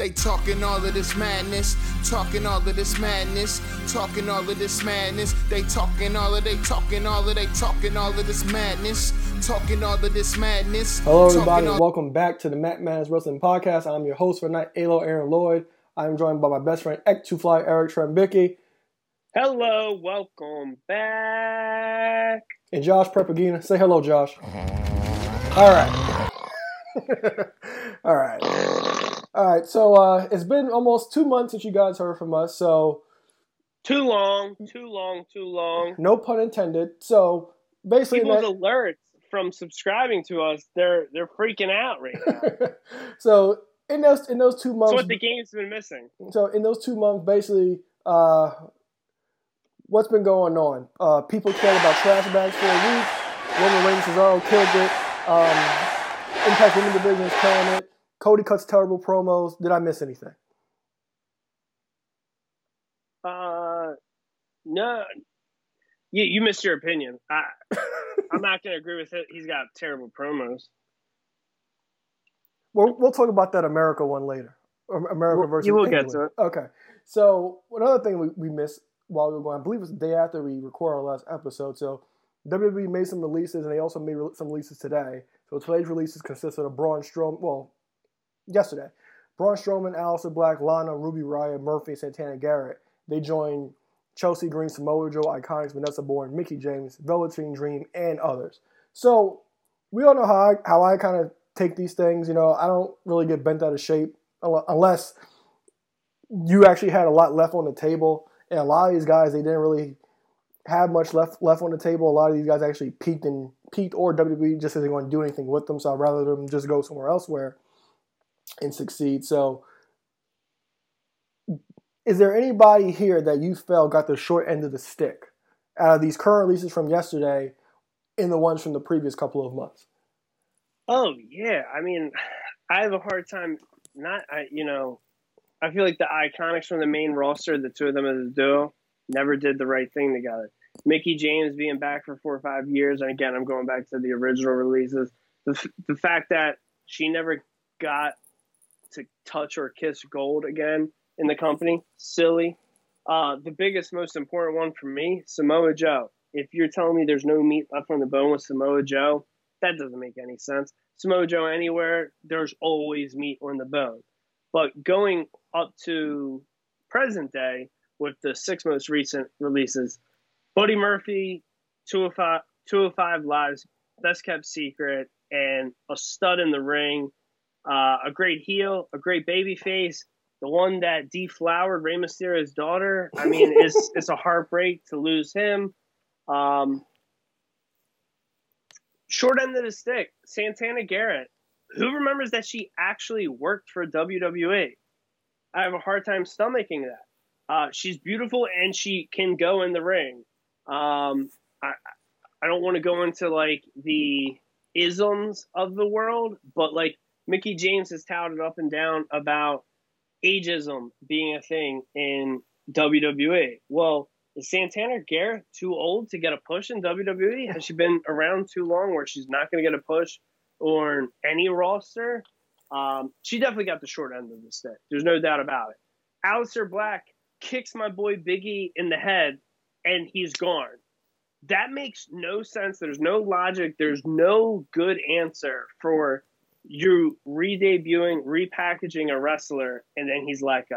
They talking all of this madness, talking all of this madness, talking all of this madness. They talking all of they talking all of they talking all of this madness, talking all of this madness. Hello, everybody, talking and welcome back to the Matt Manners Wrestling Podcast. I'm your host for tonight, Alo Aaron Lloyd. I'm joined by my best friend, X2Fly Eric Trembicki, Hello, welcome back. and Josh Prepagina. Say hello, Josh. All right. All right. All right. So uh, it's been almost two months since you guys heard from us. So Too long, too long, too long. no pun intended. So basically, People's that- alerts from subscribing to us, they're they're freaking out right now. so in those in those two That's months, what the game's been missing. so in those two months, basically, uh, what's been going on? Uh, people cared about trash bags for a week. Roman Reigns Cesaro killed it. Um, Impact Women Division is killing it. Cody cuts terrible promos. Did I miss anything? Uh, no, you you missed your opinion. I I'm not gonna agree with it. He's got terrible promos. We'll, we'll talk about that America one later. America versus you will get to it. Okay. So another thing we, we missed while we were going, I believe it was the day after we recorded our last episode. So WWE made some releases, and they also made some releases today. So today's releases consisted of Braun Strowman. Well, yesterday, Braun Strowman, Aleister Black, Lana, Ruby Riot, Murphy, Santana Garrett. They joined Chelsea Green, Samoa Joe, Iconics, Vanessa Borne, Mickie James, Velveteen Dream, and others. So we all know how I, how I kind of take these things. You know, I don't really get bent out of shape unless you actually had a lot left on the table. And a lot of these guys, they didn't really have much left left on the table. A lot of these guys actually peaked and peaked or WWE just isn't going to do anything with them. So I'd rather them just go somewhere elsewhere and succeed. So is there anybody here that you felt got the short end of the stick out of these current releases from yesterday in the ones from the previous couple of months? Oh yeah, I mean, I have a hard time not. I you know, I feel like the iconics from the main roster, the two of them as a duo, never did the right thing together. Mickie James being back for four or five years, and again, I'm going back to the original releases. The the fact that she never got to touch or kiss gold again in the company, silly. Uh, the biggest, most important one for me, Samoa Joe. If you're telling me there's no meat left on the bone with Samoa Joe, that doesn't make any sense. Samoa Joe anywhere, there's always meat on the bone. But going up to present day with the six most recent releases, Buddy Murphy, 205, 205 Lives, Best Kept Secret, and a stud in the ring, uh, a great heel, a great baby face, the one that deflowered Rey Mysterio's daughter. I mean, it's, it's a heartbreak to lose him. Um, short end of the stick, Santana Garrett. Who remembers that she actually worked for WWE? I have a hard time stomaching that. Uh, she's beautiful and she can go in the ring. Um, I I don't want to go into like the isms of the world, but like Mickie James has touted up and down about ageism being a thing in WWE. Well, is Santana Garrett too old to get a push in WWE? Has she been around too long where she's not going to get a push or any roster? Um, she definitely got the short end of the stick. There's no doubt about it. Aleister Black kicks my boy Biggie in the head and he's gone. That makes no sense. There's no logic. There's no good answer for you re-debuting, repackaging a wrestler, and then he's let go.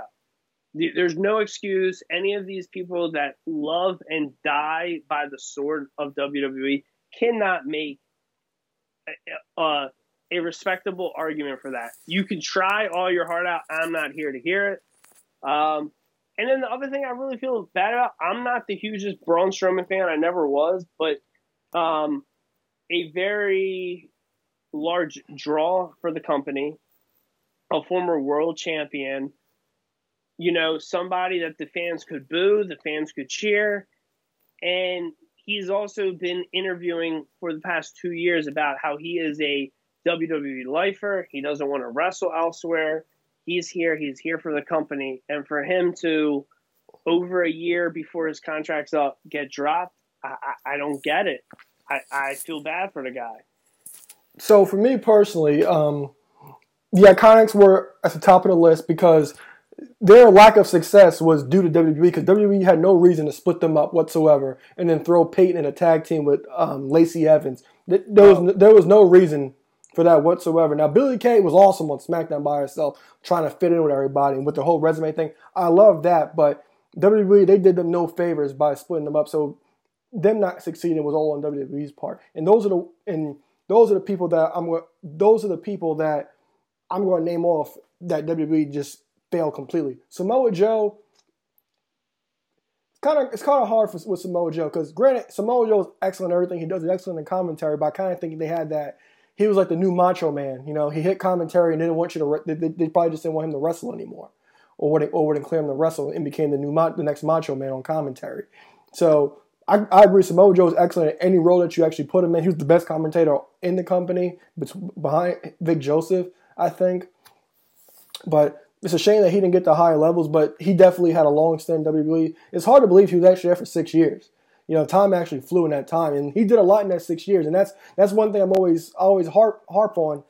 There's no excuse. Any of these people that love and die by the sword of WWE cannot make a, a, a respectable argument for that. You can try all your heart out. I'm not here to hear it. Um, and then the other thing I really feel bad about, I'm not the hugest Braun Strowman fan. I never was, but um, a very large draw for the company, a former world champion, you know, somebody that the fans could boo, the fans could cheer. And he's also been interviewing for the past two years about how he is a WWE lifer. He doesn't want to wrestle elsewhere. He's here. He's here for the company. And for him to, over a year before his contract's up, get dropped, I, I, I don't get it. I, I feel bad for the guy. So for me personally, um, the Iconics were at the top of the list because their lack of success was due to WWE because WWE had no reason to split them up whatsoever and then throw Peyton in a tag team with um, Lacey Evans. There was, there was no reason for that whatsoever. Now, Billie Kay was awesome on SmackDown by herself, trying to fit in with everybody and with the whole resume thing. I love that, but WWE, they did them no favors by splitting them up. So them not succeeding was all on WWE's part. And those are the and those are the people that I'm those are the people that I'm going to name off that WWE just failed completely. Samoa Joe, kind of it's kind of hard for, with Samoa Joe because granted Samoa Joe is excellent at everything he does. Excellent in commentary, but I kind of think they had that. He was like the new Macho Man. You know, he hit commentary and didn't want you to. They, they probably just didn't want him to wrestle anymore, or wouldn't or wouldn't clear him to wrestle and became the new the next Macho Man on commentary. So I, I agree. Samoa Joe is excellent in any role that you actually put him in. He was the best commentator in the company, behind Vic Joseph, I think. But it's a shame that he didn't get to higher levels, but he definitely had a long stint in WWE. It's hard to believe he was actually there for six years. You know, time actually flew in that time, and he did a lot in that six years. And that's that's one thing I'm always always harp harp on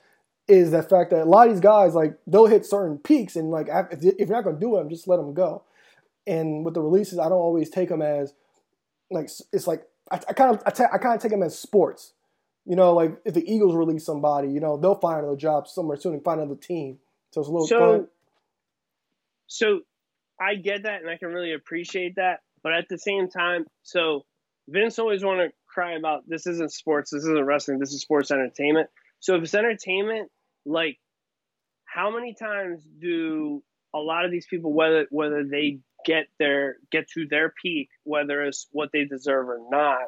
is the fact that a lot of these guys like they'll hit certain peaks, and like if, if you're not going to do them, just let them go. And with the releases, I don't always take them as like it's like I, I kind of I, ta- I kind of take them as sports. You know, like if the Eagles release somebody, you know, they'll find another job somewhere soon and find another team. So it's a little. So, so I get that, and I can really appreciate that. But at the same time, so Vince always want to cry about this isn't sports, this isn't wrestling, this is sports entertainment. So if it's entertainment, like how many times do a lot of these people, whether whether they get their get to their peak, whether it's what they deserve or not,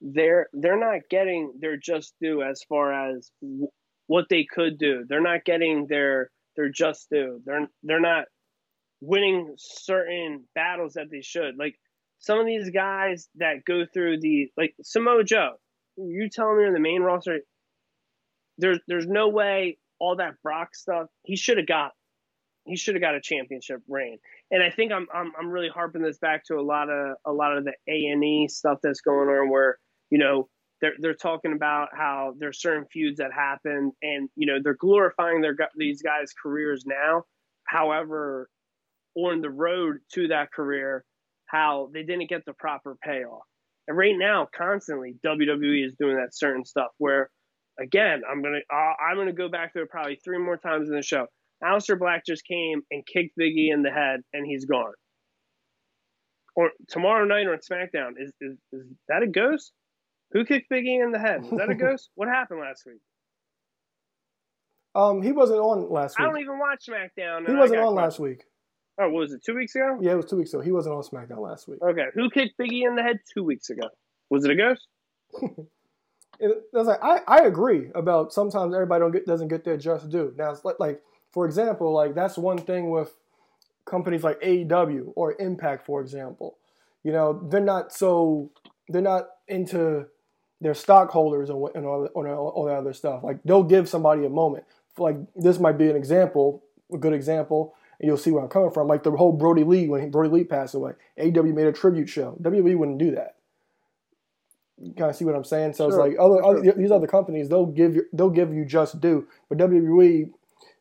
they're they're not getting their just due as far as w- what they could do. They're not getting their their just due. They're they're not winning certain battles that they should. Like some of these guys that go through the like Samoa Joe, you telling me in the main roster, there's there's no way all that Brock stuff he should have got. He should have got a championship reign, and I think I'm, I'm I'm really harping this back to a lot of a lot of the A and E stuff that's going on, where you know they're they're talking about how there's certain feuds that happen, and you know they're glorifying their these guys' careers now. However, on the road to that career, how they didn't get the proper payoff. And right now, constantly WWE is doing that certain stuff where, again, I'm gonna I'm gonna go back to it probably three more times in the show. Aleister Black just came and kicked Biggie in the head, and he's gone. Or tomorrow night on SmackDown, is is, is that a ghost? Who kicked Biggie in the head? Is that a ghost? what happened last week? Um, he wasn't on last week. I don't even watch SmackDown. He wasn't on last week. Oh, what was it? Two weeks ago? Yeah, it was two weeks ago. He wasn't on SmackDown last week. Okay, who kicked Biggie in the head two weeks ago? Was it a ghost? it, like I, I agree about sometimes everybody don't get doesn't get their just due. Now, it's like, like for example, like that's one thing with companies like AEW or Impact, for example. You know, they're not so they're not into their stockholders and, and all, all, all that other stuff. Like they'll give somebody a moment. Like this might be an example, a good example and you'll see where I'm coming from. Like the whole Brodie Lee when Brodie Lee passed away, AEW made a tribute show. WWE wouldn't do that. You kind of see what I'm saying? So sure. it's like other, other, these other companies they'll give you they'll give you just due, but WWE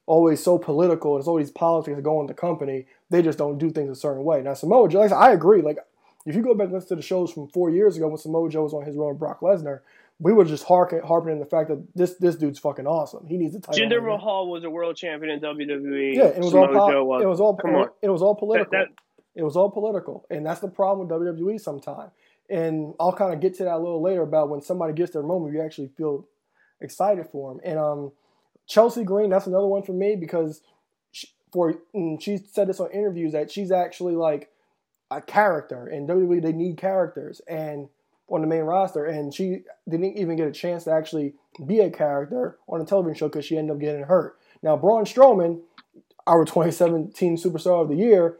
always so political and it's always politics going go in the company. They just don't do things a certain way. Now Samoa Joe, like I agree. Like if you go back and listen to the shows from four years ago when Samoa Joe was on his run with Brock Lesnar, we were just harking, harping in the fact that this this dude's fucking awesome. He needs a title. Jinder Mahal was a world champion in WWE. Yeah, it was all po- was. it was all Come on. it was all political. That, that, it was all political, and that's the problem with WWE sometimes. And I'll kind of get to that a little later about when somebody gets their moment, you actually feel excited for them. And um, Chelsea Green, that's another one for me because she, for mm, she said this on interviews that she's actually like a character, and WWE they need characters, and on the main roster, and she didn't even get a chance to actually be a character on a television show because she ended up getting hurt. Now, Braun Strowman, our 2017 Superstar of the Year,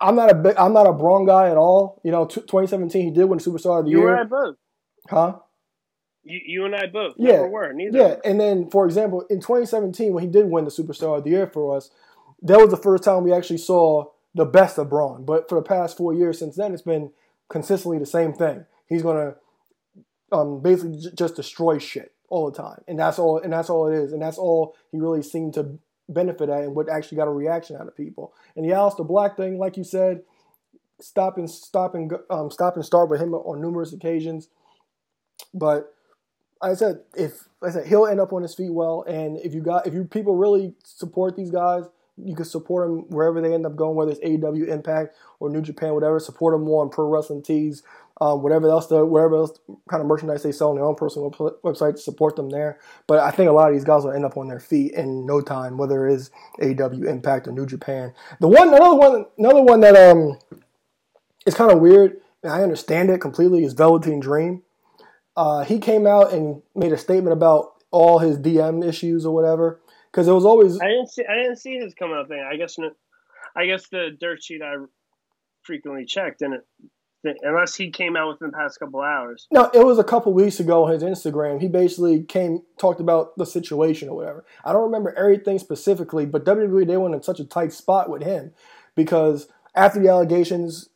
I'm not a big, I'm not a Braun guy at all. You know, t- 2017 he did win Superstar of the you Year. You and I both. Huh? You, you and I both. Yeah. Never were. Neither. Yeah, and then for example, in 2017 when he did win the Superstar of the Year for us, that was the first time we actually saw the best of Braun. But for the past four years since then, it's been consistently the same thing. He's going to um, basically j- just destroy shit all the time, and that's all, and that's all it is, and that's all he really seemed to benefit at, and what actually got a reaction out of people. And the Aleister Black thing, like you said, stop and stop and um, stop and start with him on numerous occasions, but I said, if I said, he'll end up on his feet well, and if you got if you people really support these guys, you can support them wherever they end up going, whether it's AEW, Impact, or New Japan, whatever. Support them more on Pro Wrestling Tees, um, whatever else the whatever else kind of merchandise they sell on their own personal website. Support them there. But I think a lot of these guys will end up on their feet in no time, whether it is AEW, Impact, or New Japan. The one another one another one that um is kind of weird. And I understand it completely. Is Velveteen Dream. Uh, he came out and made a statement about all his DM issues or whatever because it was always I didn't see I didn't see his coming out thing. I guess I guess the dirt sheet I frequently checked and it unless he came out within the past couple hours. No, it was a couple weeks ago on his Instagram. He basically came talked about the situation or whatever. I don't remember everything specifically, but WWE they went in such a tight spot with him because after the allegations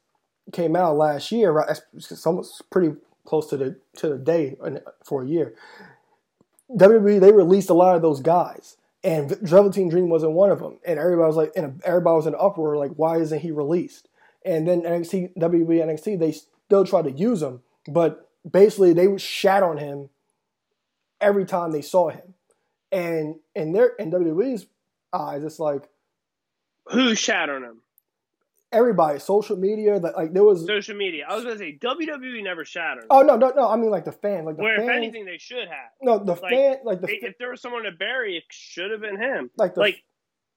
came out last year, it's almost pretty close to the to the day for a year. WWE they released a lot of those guys and Velveteen Dream wasn't one of them. And everybody was like, and everybody was in uproar, like, why isn't he released? And then NXT, WWE, NXT, they still tried to use him, but basically they would shat on him every time they saw him. And in their in WWE's eyes, it's like, who shat on him? Everybody, social media, that like there was social media. I was gonna say WWE never shattered. Oh no, no, no. I mean like the fan, like the fan. Where fans, if anything they should have. No, the like, fan, like the if there was someone to bury, it should have been him. Like the, like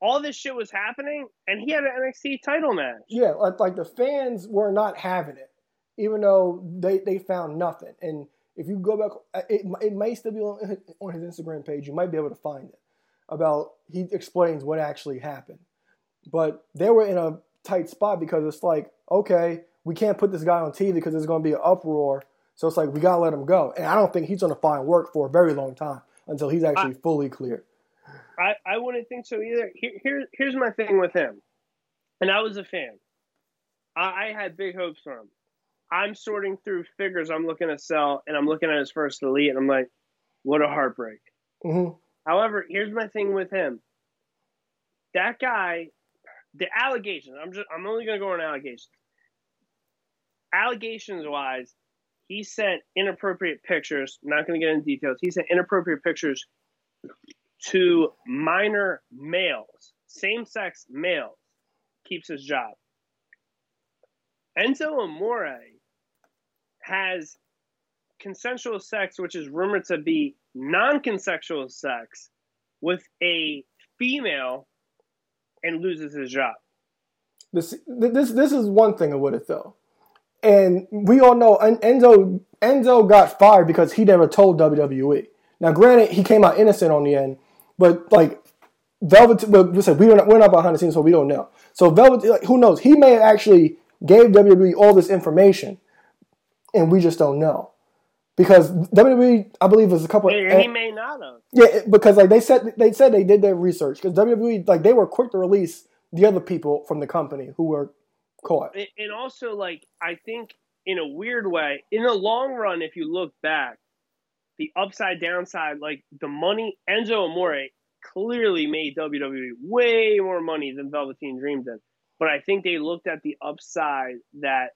all this shit was happening, and he had an NXT title match. Yeah, like like the fans were not having it, even though they they found nothing. And if you go back, uh, it it may still be on, on his Instagram page. You might be able to find it about he explains what actually happened. But they were in a tight spot because it's like, okay, we can't put this guy on TV because there's going to be an uproar. So it's like we gotta let him go, and I don't think he's going to find work for a very long time until he's actually I, fully cleared. I, I wouldn't think so either. Here, here, here's my thing with him, and I was a fan. I, I had big hopes for him. I'm sorting through figures I'm looking to sell, and I'm looking at his first elite, and I'm like, what a heartbreak. Mm-hmm. However, here's my thing with him. That guy the allegations. I'm just. I'm only going to go on allegations. Allegations wise, he sent inappropriate pictures. Not going to get into details. He sent inappropriate pictures to minor males, same-sex males. Keeps his job. Enzo Amore has consensual sex, which is rumored to be non-consensual sex, with a female and loses his job. This this this is one thing with it though, and we all know Enzo Enzo got fired because he never told WWE. Now, granted, he came out innocent on the end, but like Velvet, but we said we don't we're not behind the scenes, so we don't know. So Velvet, like, who knows? He may have actually gave WWE all this information, and we just don't know because WWE, I believe, was a couple. And of, he may not have. Yeah, because like they said, they said they did their research because WWE, like they were quick to release the other people from the company who were caught. And also, like I think in a weird way, in the long run, if you look back, the upside downside, like the money, Enzo Amore clearly made WWE way more money than Velveteen Dream did. But I think they looked at the upside that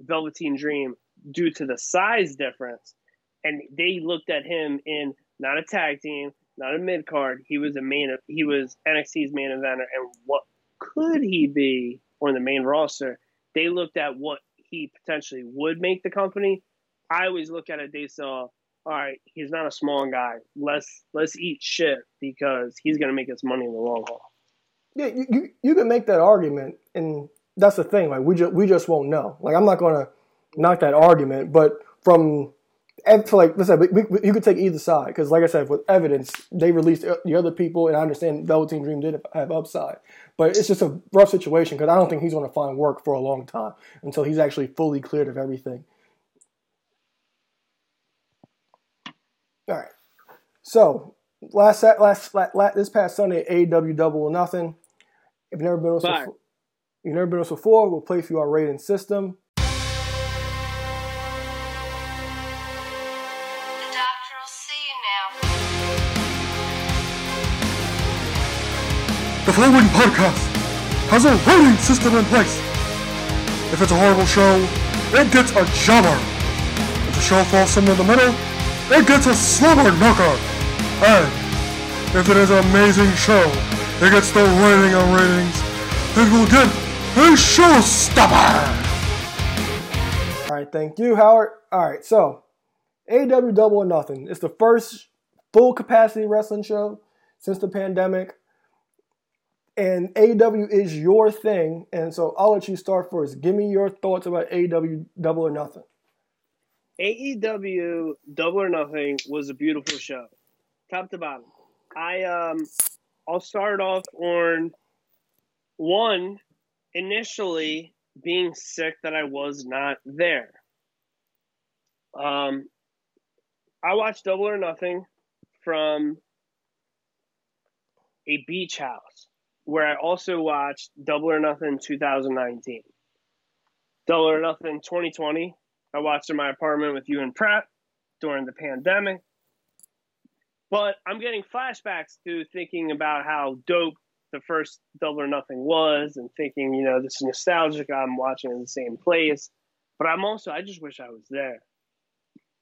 Velveteen Dream, due to the size difference, and they looked at him in not a tag team, not a mid card. He was a main. He was NXT's main eventer, and what could he be on the main roster? They looked at what he potentially would make the company. I always look at it. They saw, all right, he's not a small guy. Let's let's eat shit because he's going to make us money in the long haul. Yeah, you, you, you can make that argument, and that's the thing. Like we just we just won't know. Like I'm not going to knock that argument, but from and for like, listen, we, we, you could take either side because, like I said, with evidence, they released the other people, and I understand Velveteen Dream did have upside, but it's just a rough situation because I don't think he's going to find work for a long time until he's actually fully cleared of everything. All right, so last last, last, last this past Sunday, AEW Double or Nothing. If you've never been before, you've never been us before, we'll play for you our rating system. The following podcast has a rating system in place. If it's a horrible show, it gets a jobber. If the show falls somewhere in the middle, it gets a slobber knocker. And if it is an amazing show, it gets the rating of ratings. It will get a showstopper. All right, thank you, Howard. All right, so AEW Double or Nothing. It's the first full capacity wrestling show since the pandemic. And AEW is your thing. And so I'll let you start first. Give me your thoughts about AEW Double or Nothing. AEW Double or Nothing was a beautiful show, top to bottom. I um, I'll start off on one initially being sick that I was not there. Um, I watched Double or Nothing from a beach house where I also watched Double or Nothing 2019. Double or Nothing 2020, I watched in my apartment with you and Pratt during the pandemic. But I'm getting flashbacks to thinking about how dope the first Double or Nothing was and thinking, you know, this is nostalgic. I'm watching in the same place. But I'm also, I just wish I was there.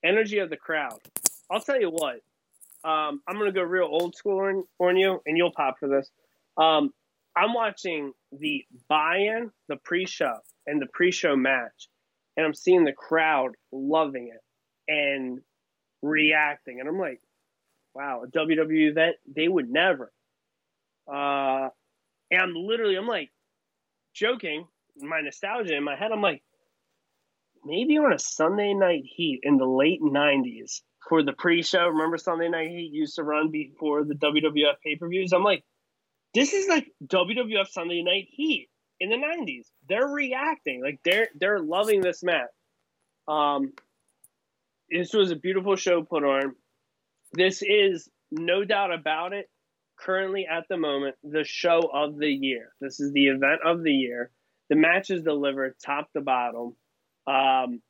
Energy of the crowd. I'll tell you what, um, I'm going to go real old school on, on you, and you'll pop for this. Um, I'm watching the buy-in, the pre-show, and the pre-show match, and I'm seeing the crowd loving it and reacting, and I'm like, wow, a WWE event, they would never. Uh, and I'm literally, I'm like joking, my nostalgia in my head, I'm like, maybe on a Sunday Night Heat in the late '90s for the pre-show. Remember Sunday Night Heat used to run before the WWF pay-per-views. I'm like, this is like WWF Sunday Night Heat in the '90s. They're reacting like they're they're loving this match. Um, this was a beautiful show put on. This is no doubt about it. Currently, at the moment, the show of the year. This is the event of the year. The match is delivered top to bottom. Um,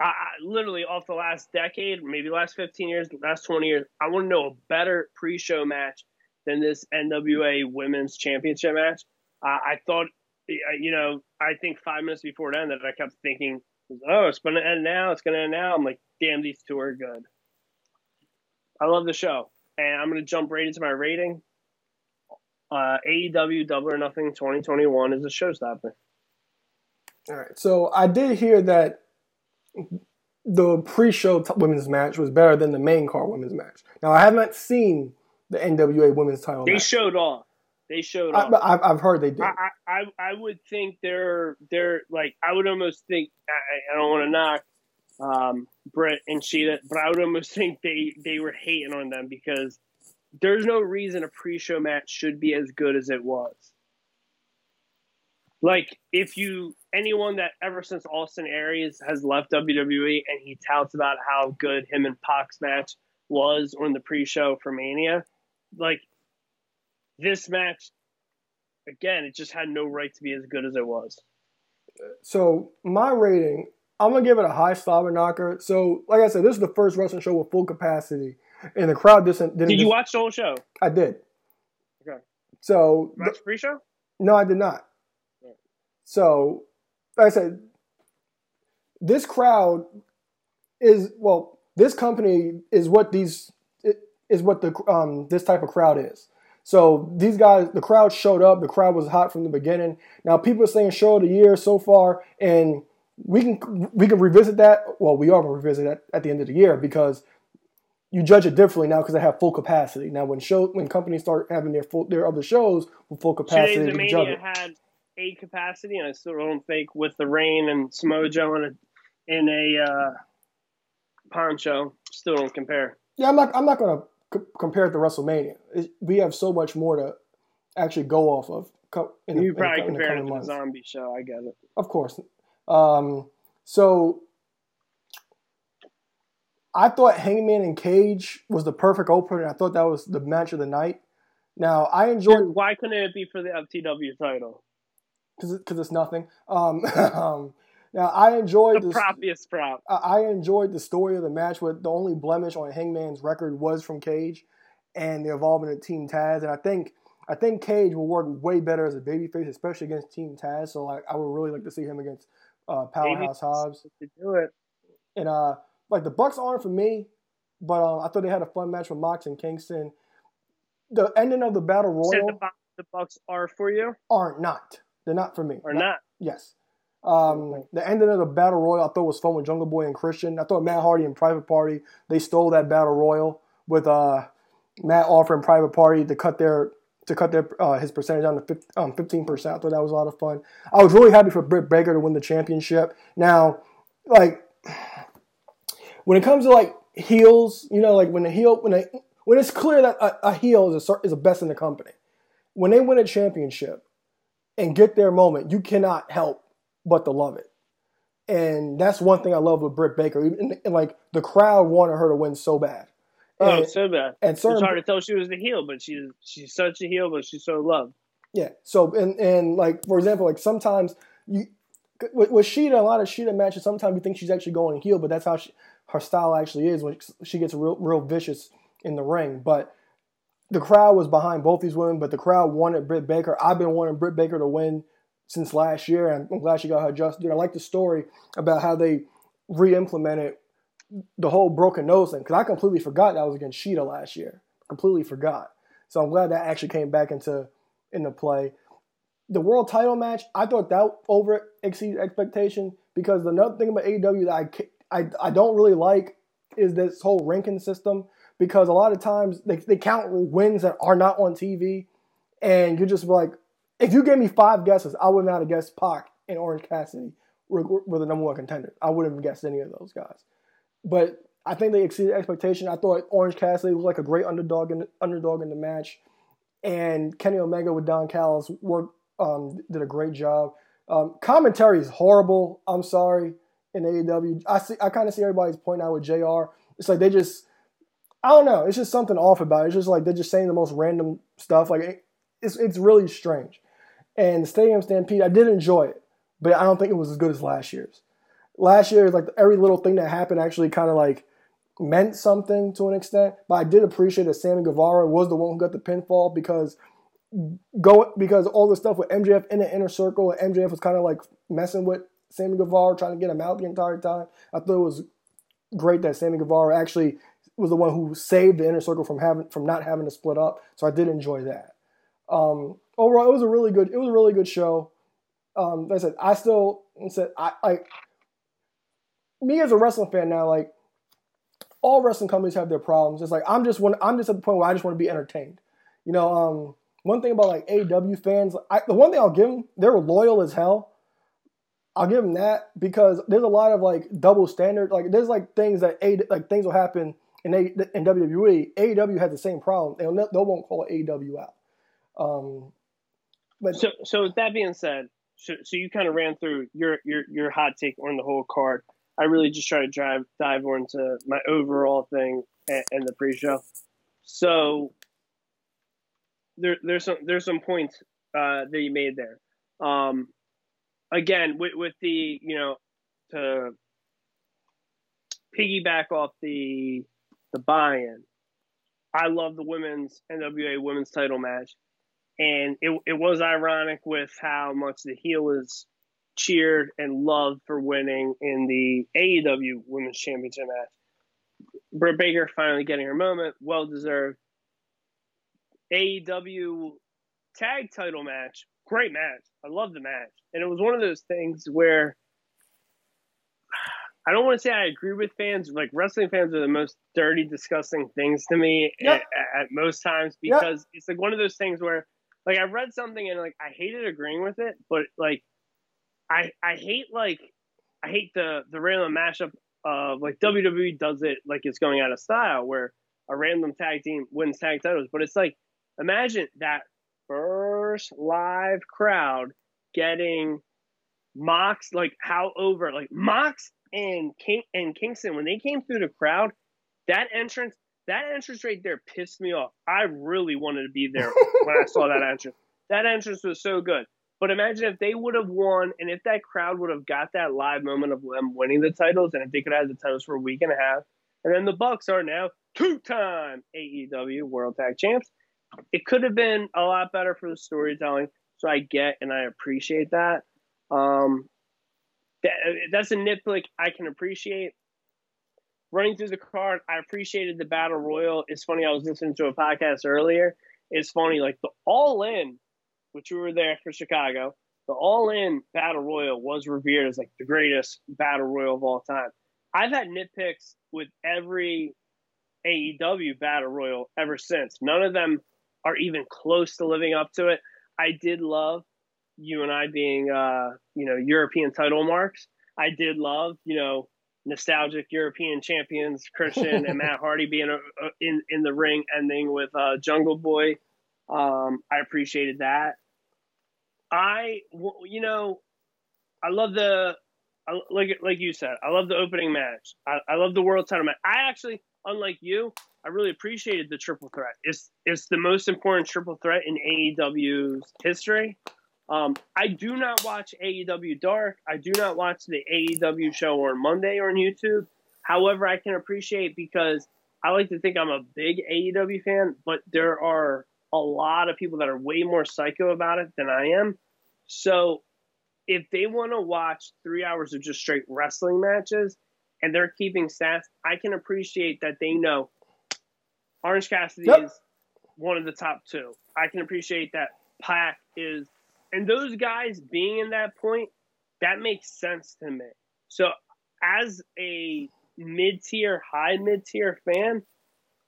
I, literally off the last decade, maybe last 15 years, last 20 years, I want to know a better pre-show match than this NWA Women's Championship match. Uh, I thought, you know, I think five minutes before it ended, I kept thinking, oh, it's going to end now. It's going to end now. I'm like, damn, these two are good. I love the show. And I'm going to jump right into my rating. Uh, AEW Double or Nothing 2021 is a showstopper. All right. So I did hear that the pre-show t- women's match was better than the main card women's match. Now I haven't seen the NWA women's title. They match. showed off. They showed I, off. I've, I've heard they did. I, I, I would think they're they're like I would almost think I, I don't want to knock um, Britt and Shida, but I would almost think they they were hating on them because there's no reason a pre-show match should be as good as it was. Like if you anyone that ever since Austin Aries has left WWE and he touts about how good him and Pac's match was on the pre-show for Mania, like this match again, it just had no right to be as good as it was. So my rating, I'm gonna give it a high slobber knocker. So like I said, this is the first wrestling show with full capacity, and the crowd didn't. didn't Did you watch the whole show? I did. Okay. So Watch the pre-show? No, I did not. Yeah. So, like I said, this crowd is well. This company is what these is what the um this type of crowd is. So these guys, the crowd showed up. The crowd was hot from the beginning. Now people are saying show of the year so far, and we can we can revisit that. Well, we are going to revisit that at the end of the year because you judge it differently now because they have full capacity. Now, when show when companies start having their full their other shows with full capacity, Today's judge Mania it. had a capacity, and I still don't think with the rain and Smojo in a in a uh, poncho, still don't compare. Yeah, I'm not. I'm not to c- compare it to WrestleMania. It, we have so much more to actually go off of. co- In the, You in the- probably in the it coming to the zombie show. I get it. Of course. Um, so I thought Hangman and Cage was the perfect opener. I thought that was the match of the night. Now I enjoyed Why couldn't it be for the FTW title? because it's nothing. Um, um, now I enjoyed The proppiest prop. I enjoyed the story of the match. With the only blemish on Hangman's record was from Cage and the involvement of Team Taz, and I think I think Cage will work way better as a babyface, especially against Team Taz. So like, I would really like to see him against uh, Powerhouse Hobbs. To do it. And uh, like the Bucks aren't for me, but um, I thought they had a fun match with Mox and Kingston. The ending of the Battle Royal the, the Bucks are for you are not. They're not for me. or not? Yes. Um, the ending of the battle royal I thought was fun with Jungle Boy and Christian. I thought Matt Hardy and Private Party they stole that battle royal with uh, Matt offering Private Party to cut their to cut their uh, his percentage down to um, fifteen percent. I thought that was a lot of fun. I was really happy for Britt Baker to win the championship. Now, like when it comes to like heels, you know, like when the heel when they, when it's clear that a, a heel is a is the best in the company, when they win a championship and get their moment, you cannot help but to love it. And that's one thing I love with Britt Baker. And, and, like the crowd wanted her to win so bad. Oh, And- so bad. and It's certain hard to tell she was the heel, but she's she's such a heel, but she's so loved. Yeah. So and and like for example, like sometimes you with, with Shida, a lot of Shida matches, sometimes you think she's actually going heel, but that's how she, her style actually is when she gets real real vicious in the ring. But the crowd was behind both these women, but the crowd wanted Britt Baker. I've been wanting Britt Baker to win since last year, and I'm glad she got her just due. I like the story about how they re-implemented the whole broken nose thing because I completely forgot that was against Shida last year. Completely forgot. So I'm glad that actually came back into into play. The world title match, I thought that over exceeded expectation because the another thing about AEW that I, I I don't really like is this whole ranking system because a lot of times they, they count wins that are not on TV and you're just like if you gave me five guesses, I would not have guessed Pac and Orange Cassidy were, were the number one contender. I wouldn't have guessed any of those guys. But I think they exceeded expectation. I thought Orange Cassidy looked like a great underdog in the, underdog in the match, and Kenny Omega with Don Callis worked um, did a great job. Um, commentary is horrible. I'm sorry in AEW. I see. I kind of see everybody's point out with Jr. It's like they just. I don't know. It's just something off about it. It's just like they're just saying the most random stuff. Like it, it's it's really strange. And the Stadium Stampede, I did enjoy it, but I don't think it was as good as last year's. Last year, like every little thing that happened actually kind of like meant something to an extent. But I did appreciate that Sammy Guevara was the one who got the pinfall because go because all the stuff with MJF in the inner circle and MJF was kind of like messing with Sammy Guevara, trying to get him out the entire time. I thought it was great that Sammy Guevara actually was the one who saved the inner circle from having from not having to split up. So I did enjoy that. Um, overall, it was a really good it was a really good show. Um, like I said, I still said I like me as a wrestling fan now, like all wrestling companies have their problems. It's like I'm just one I'm just at the point where I just want to be entertained. You know, um, one thing about like AW fans, I, the one thing I'll give them, they're loyal as hell. I'll give them that because there's a lot of like double standard. Like there's like things that a like things will happen in a, in WWE. AEW has the same problem. They'll they won't call AEW out. Um, but So, so with that being said, so, so you kind of ran through your your your hot take on the whole card. I really just try to drive dive into my overall thing and, and the pre-show. So there, there's some there's some points uh, that you made there. Um, again, with, with the you know to piggyback off the the buy-in. I love the women's NWA women's title match and it, it was ironic with how much the heel was cheered and loved for winning in the AEW Women's Championship match. Britt Baker finally getting her moment, well deserved. AEW tag title match, great match. I love the match, and it was one of those things where I don't want to say I agree with fans. Like wrestling fans are the most dirty, disgusting things to me Yep. at, at most times Yep. because it's like one of those things where like I read something and like I hated agreeing with it, but like I I hate like I hate the the random mashup of like WWE does it like it's going out of style where a random tag team wins tag titles, but it's like imagine that first live crowd getting Mox like how over like Mox and King and Kingston when they came through the crowd, that entrance that entrance right there pissed me off. I really wanted to be there when I saw that entrance. That entrance was so good. But imagine if they would have won and if that crowd would have got that live moment of them winning the titles and if they could have had the titles for a week and a half. And then the Bucks are now two time AEW World Tag Champs. it could have been a lot better for the storytelling. So I get and I appreciate that. Um, that that's a nitpick I can appreciate. Running through the card, I appreciated the battle royal. It's funny. I was listening to a podcast earlier. It's funny, like the All In, which we were there for Chicago. The All In battle royal was revered as like the greatest battle royal of all time. I've had nitpicks with every AEW battle royal ever since. None of them are even close to living up to it. I did love you and I being, uh, you know, European title marks. I did love, you know, nostalgic European champions Christian and Matt Hardy being a, uh, a, uh, in in the ring, ending with uh, Jungle Boy. Um, I appreciated that. I, you know, I love the like like you said. I love the opening match. I, I love the world title match. I actually, unlike you, I really appreciated the triple threat. It's it's the most important triple threat in AEW's history. Um, I do not watch AEW Dark. I do not watch the AEW show on Monday or on YouTube. However, I can appreciate because I like to think I'm a big AEW fan, but there are a lot of people that are way more psycho about it than I am. So if they want to watch three hours of just straight wrestling matches and they're keeping stats, I can appreciate that they know Orange Cassidy yep. is one of the top two. I can appreciate that Pac is and those guys being in that point, that makes sense to me. So as a mid tier, high mid tier fan,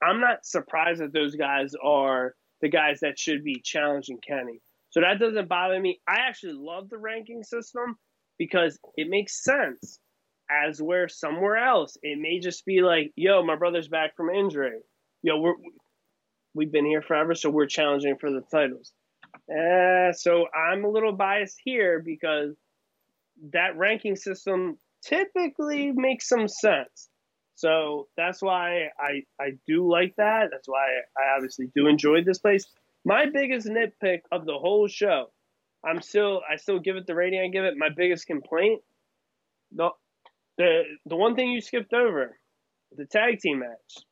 I'm not surprised that those guys are the guys that should be challenging Kenny. So that doesn't bother me. I actually love the ranking system because it makes sense. As where somewhere else, it may just be like, yo, my brother's back from injury. Yo, we're we've been here forever, so we're challenging for the titles. Uh, so I'm a little biased here because that ranking system typically makes some sense. So that's why I, I do like that. That's why I obviously do enjoy this place. My biggest nitpick of the whole show, I'm still I still give it the rating I give it. My biggest complaint, the the the one thing you skipped over, the tag team match.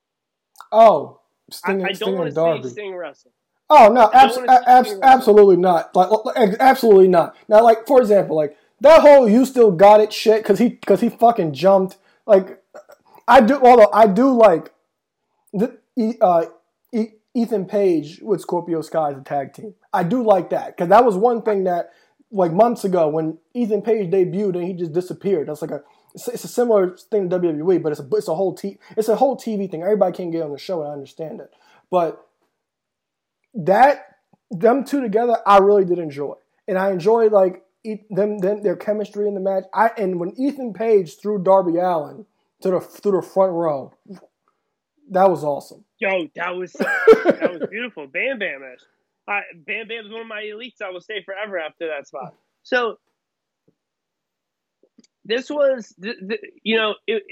Oh, Sting, I, I don't want to see Sting wrestle. Oh no, abs- abs- absolutely not. Like, absolutely not. Now, like for example, like that whole "you still got it" shit because he because he fucking jumped. Like, I do. Although I do like the uh, Ethan Page with Scorpio Sky as a tag team. I do like that because that was one thing that like months ago when Ethan Page debuted and he just disappeared. That's like a it's, a similar thing to WWE, but it's a it's a whole t it's a whole TV thing. Everybody can get on the show and I understand it, but that them two together, I really did enjoy, and I enjoyed like them, them their chemistry in the match. I and when Ethan Page threw Darby Allin to the through the front row, that was awesome. Yo, that was that was beautiful. Bam Bam is. I, Bam is one of my elites. I will stay forever after that spot. So this was, you know, it,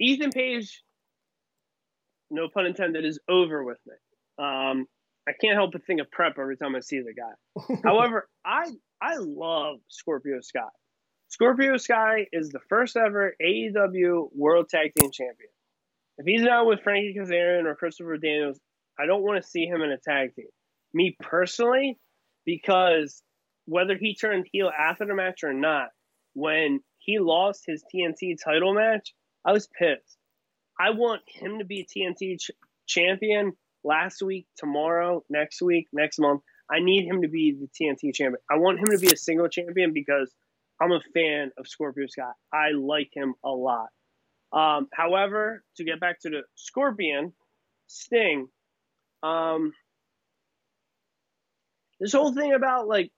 Ethan Page, no pun intended, is over with me. Um, I can't help but think of prep every time I see the guy. However, I I love Scorpio Sky. Scorpio Sky is the first ever AEW World Tag Team Champion. If he's not with Frankie Kazarian or Christopher Daniels, I don't want to see him in a tag team. Me personally, because whether he turned heel after the match or not, when he lost his TNT title match, I was pissed. I want him to be a TNT ch- champion last week, tomorrow, next week, next month. I need him to be the TNT champion. I want him to be a single champion because I'm a fan of Scorpio Scott. I like him a lot. Um, however, to get back to the Scorpion, Sting, um, this whole thing about like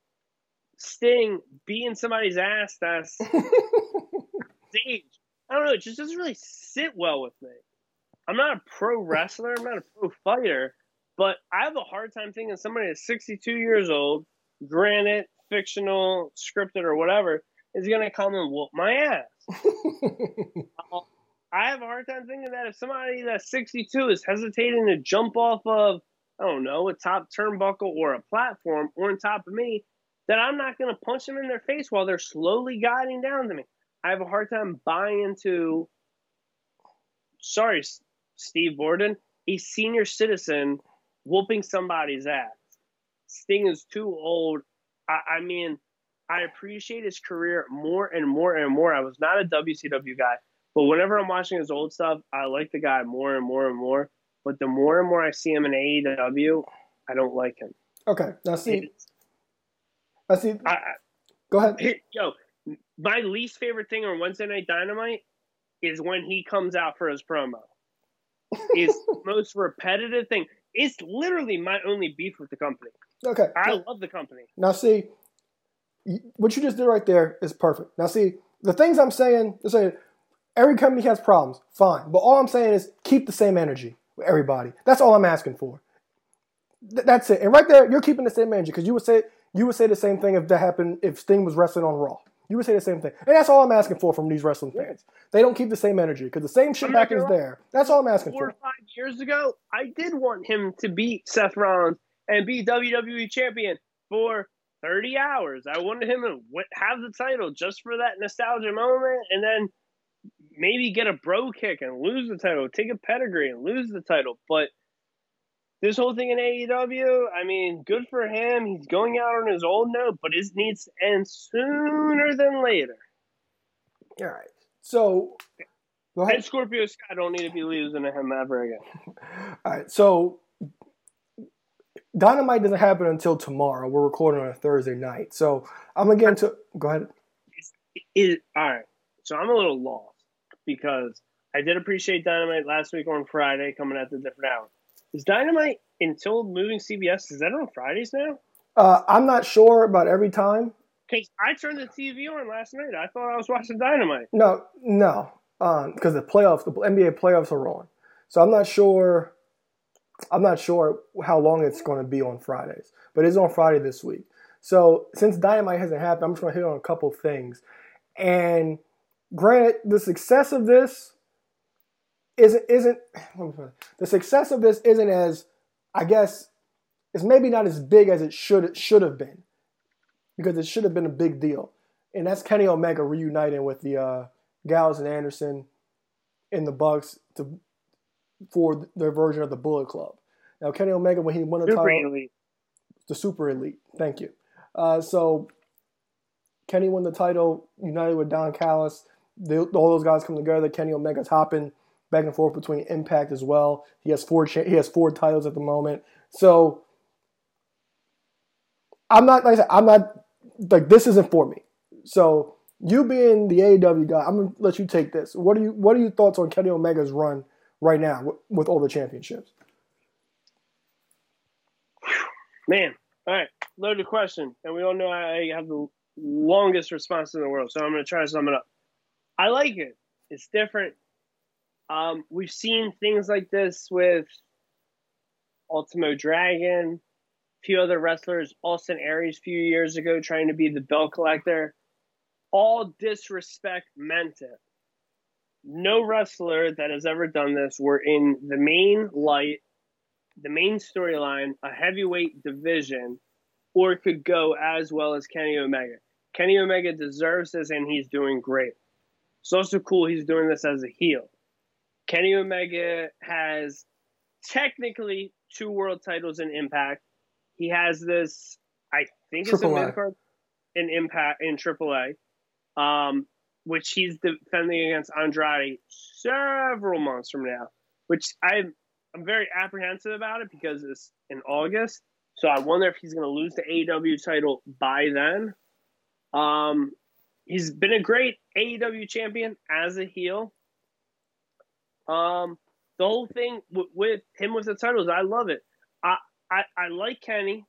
Sting being somebody's ass that's stage, I don't know, it just doesn't really sit well with me. I'm not a pro wrestler. I'm not a pro fighter, but I have a hard time thinking somebody that's 62 years old, granted, fictional, scripted, or whatever, is going to come and whoop my ass. I have a hard time thinking that if somebody that's 62 is hesitating to jump off of, I don't know, a top turnbuckle or a platform or on top of me, that I'm not going to punch them in their face while they're slowly guiding down to me. I have a hard time buying into, sorry, Steve Borden, a senior citizen whooping somebody's ass. Sting is too old. I, I mean, I appreciate his career more and more and more. I was not a WCW guy, but whenever I'm watching his old stuff, I like the guy more and more and more. But the more and more I see him in AEW, I don't like him. Okay, now see, I see. I, Go ahead. yo, my least favorite thing on Wednesday Night Dynamite is when he comes out for his promo. Is most repetitive thing. It's literally my only beef with the company. Okay, I love the company. now see, what you just did right there is perfect. Now see, the things I'm saying, I'm saying every company has problems, fine. But all I'm saying is keep the same energy with everybody. That's all I'm asking for. Th- that's it. And right there, you're keeping the same energy because you would say you would say the same thing if that happened if Sting was wrestling on Raw. You would say the same thing, and that's all I'm asking for from these wrestling fans. They don't keep the same energy because the same shit I'm not happens gonna lie. there. That's all I'm asking Four or for. five years ago, I did want him to beat Seth Rollins and be WWE champion for 30 hours. I wanted him to have the title just for that nostalgia moment and then maybe get a Brogue Kick and lose the title, take a pedigree and lose the title. But this whole thing in AEW, I mean, good for him. He's going out on his old note, but it needs to end sooner than later. All right. So go ahead. And Scorpio Sky don't need to be losing to him ever again. All right, so Dynamite doesn't happen until tomorrow. We're recording on a Thursday night, so I'm gonna get into. Go ahead. Is all right. So I'm a little lost because I did appreciate Dynamite last week on Friday coming at the different hour. Is Dynamite until moving CBS? Is that on Fridays now? Uh, I'm not sure about every time. Because I turned the TV on last night. I thought I was watching Dynamite. No, no, because the playoffs, the NBA playoffs are on, so I'm not sure. I'm not sure how long it's going to be on Fridays, but it's on Friday this week. So since Dynamite hasn't happened, I'm just going to hit on a couple things. And granted, the success of this isn't isn't let me put it- the success of this isn't as I guess it's maybe not as big as it should should have been because it should have been a big deal. And that's Kenny Omega reuniting with the uh, Gallows and Anderson in the Bucks to for their version of the Bullet Club. Now Kenny Omega when he won the Super title, elite. the super elite. Thank you. Uh, so Kenny won the title, united with Don Callis. They, all those guys come together. Kenny Omega's hopping back and forth between Impact as well. He has four. Cha- he has four titles at the moment. So I'm not like I said, I'm not like this isn't for me. So you being the AEW guy, I'm gonna let you take this. What are you What are your thoughts on Kenny Omega's run right now with, with all the championships? Man, all right. Loaded question. And we all know I have the longest response in the world. So I'm to try to sum it up. I like it. It's different. Um, we've seen things like this with Ultimo Dragon, a few other wrestlers, Austin Aries a few years ago trying to be the belt collector. All disrespect meant it. No wrestler that has ever done this were in the main light the main storyline, a heavyweight division, or could go as well as Kenny Omega. Kenny Omega deserves this, and he's doing great. It's also cool he's doing this as a heel. Kenny Omega has technically two world titles in Impact. He has this, I think it's a A. mid card in Impact in AAA, um, which he's defending against Andrade several months from now. Which I'm I'm very apprehensive about it because it's in August. So I wonder if he's going to lose the AEW title by then. Um, he's been a great AEW champion as a heel. Um, the whole thing w- with him with the titles, I love it. I, I I like Kenny.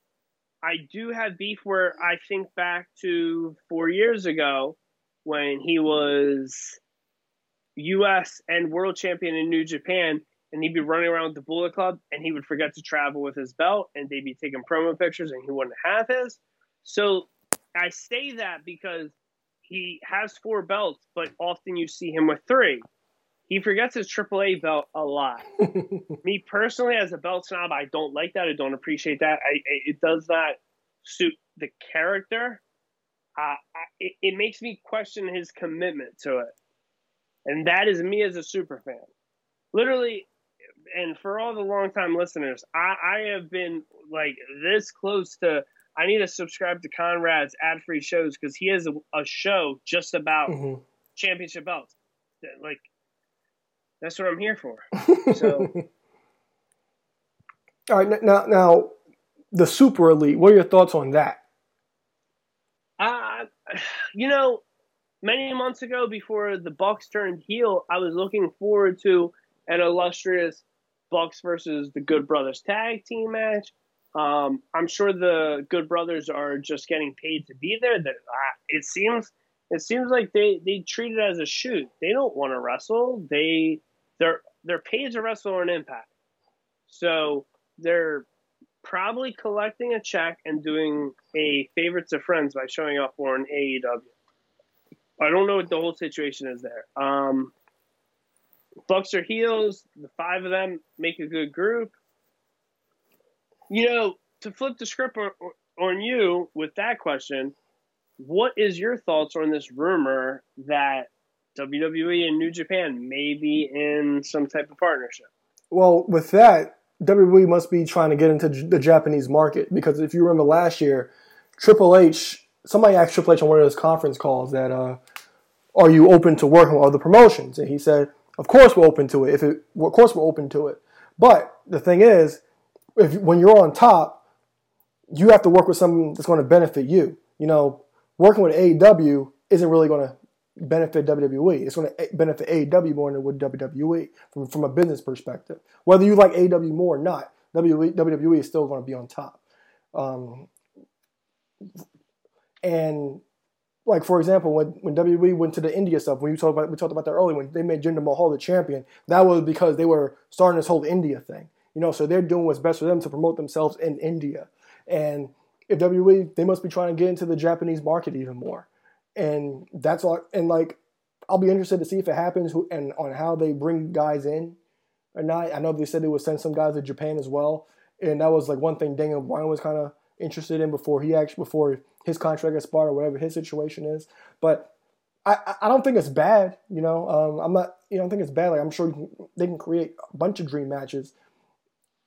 I do have beef where I think back to four years ago when he was U.S. and world champion in New Japan, and he'd be running around with the Bullet Club, and he would forget to travel with his belt, and they'd be taking promo pictures, and he wouldn't have his. So I say that because he has four belts, but often you see him with three. He forgets his AAA belt a lot. Me personally, as a belt snob, I don't like that. I don't appreciate that. I, it does not suit the character. Uh, I, it, it makes me question his commitment to it, and that is me as a super fan. Literally, and for all the longtime listeners, I, I have been like this close to. I need to subscribe to Conrad's ad-free shows because he has a, a, show just about Mhm. championship belts. Like that's what I'm here for. So All right, now now the super elite. What are your thoughts on that? Uh, you know, many months ago, before the Bucks turned heel, I was looking forward to an illustrious Bucks versus the Good Brothers tag team match. Um, I'm sure the Good Brothers are just getting paid to be there. That uh, it seems it seems like they they treat it as a shoot. They don't want to wrestle. They they're they're paid to wrestle on Impact, so they're probably collecting a check and doing a favorites of friends by showing up on AEW. I don't know what the whole situation is there. Um, Bucks are heels. The five of them make a good group. You know, to flip the script on, on you with that question, what is your thoughts on this rumor that WWE and New Japan may be in some type of partnership? Well, with that, WWE must be trying to get into the Japanese market because if you remember last year, Triple H, somebody asked Triple H on one of those conference calls that, uh, "Are you open to working with other promotions?" And he said, "Of course we're open to it. If it, of course we're open to it. But the thing is, if when you're on top, you have to work with something that's going to benefit you. You know, working with AEW isn't really going to benefit WWE. It's going to benefit AEW more than it would WWE from, from a business perspective. Whether you like AEW more or not, WWE, is still going to be on top. Um, and like for example, when when WWE went to the India stuff, when you talked about we talked about that earlier, when they made Jinder Mahal the champion, that was because they were starting this whole India thing. You know, so they're doing what's best for them to promote themselves in India. And if WWE, they must be trying to get into the Japanese market even more. And that's all. And like, I'll be interested to see if it happens who, and on how they bring guys in or not. I know they said they would send some guys to Japan as well, and that was like one thing Daniel Bryan was kind of interested in before he actually before his contract expired or whatever his situation is. But I, I- don't think it's bad. You know, um, I'm not. You don't think it's bad. Like I'm sure can, they can create a bunch of dream matches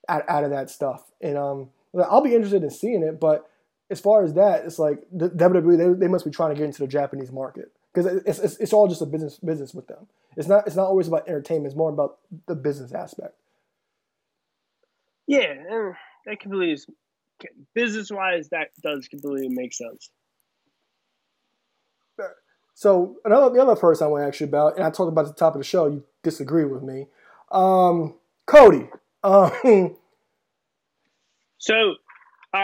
out, out of that stuff, and um, I'll be interested in seeing it. But as far as that, it's like the WWE they, they must be trying to get into the Japanese market because it's, it's it's all just a business business with them. It's not it's not always about entertainment. It's more about the business aspect. Yeah, that completely is business wise, that does completely make sense. So another the other person I want to ask you about, and I talked about at the top of the show, you disagree with me. Um, Cody. Um, So, all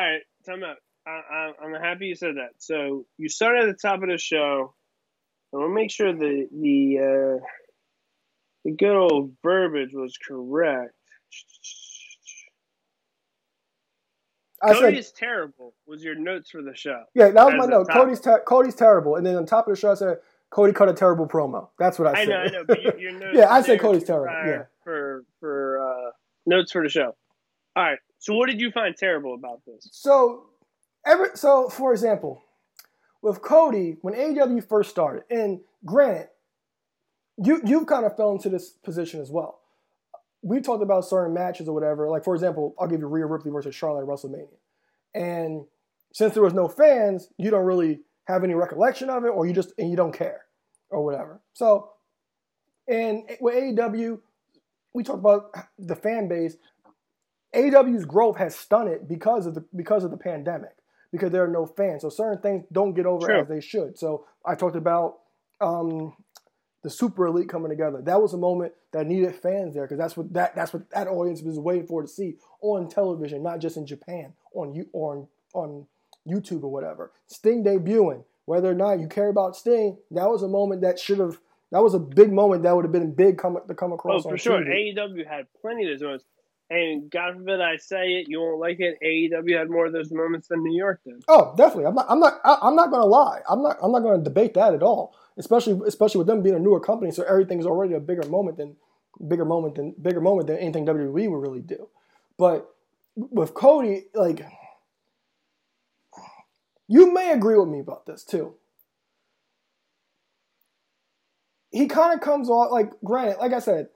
right, time out. I, I, I'm happy you said that. So you started at the top of the show. I want to make sure the the uh, the good old verbiage was correct. I Cody said, terrible. Was your notes for the show? yeah, that was my note. top. Cody's ter- Cody's terrible, and then on top of the show, I said Cody cut a terrible promo. That's what I I said. know, I know, but your, your notes. Yeah, I said Cody's terrible, yeah. for for uh, notes for the show. All right. So, what did you find terrible about this? So, so for example, with Cody when AEW first started, and granted, you you've kind of fell into this position as well. We talked about certain matches or whatever. Like for example, I'll give you Rhea Ripley versus Charlotte at WrestleMania, and since there was no fans, you don't really have any recollection of it, or you just and you don't care, or whatever. So, and with AEW, we talked about the fan base. AEW's growth has stunted because of the because of the pandemic because there are no fans. So certain things don't get over True. as they should. So I talked about um, the Super Elite coming together. That was a moment that needed fans there because that's what that that's what that audience was waiting for to see on television, not just in Japan on you on on YouTube or whatever. Sting debuting, whether or not you care about Sting, that was a moment that should have. That was a big moment that would have been big come, to come across. Oh, for on sure. TV. AEW had plenty of those moments. And God forbid I say it, you won't like it. AEW had more of those moments than New York did. Oh, definitely. I'm not. I'm not. I'm not going to lie. I'm not. I'm not going to debate that at all. Especially, especially with them being a newer company, so everything's already a bigger moment than bigger moment than bigger moment than anything WWE would really do. But with Cody, like, you may agree with me about this too. He kind of comes off like, granted, like I said,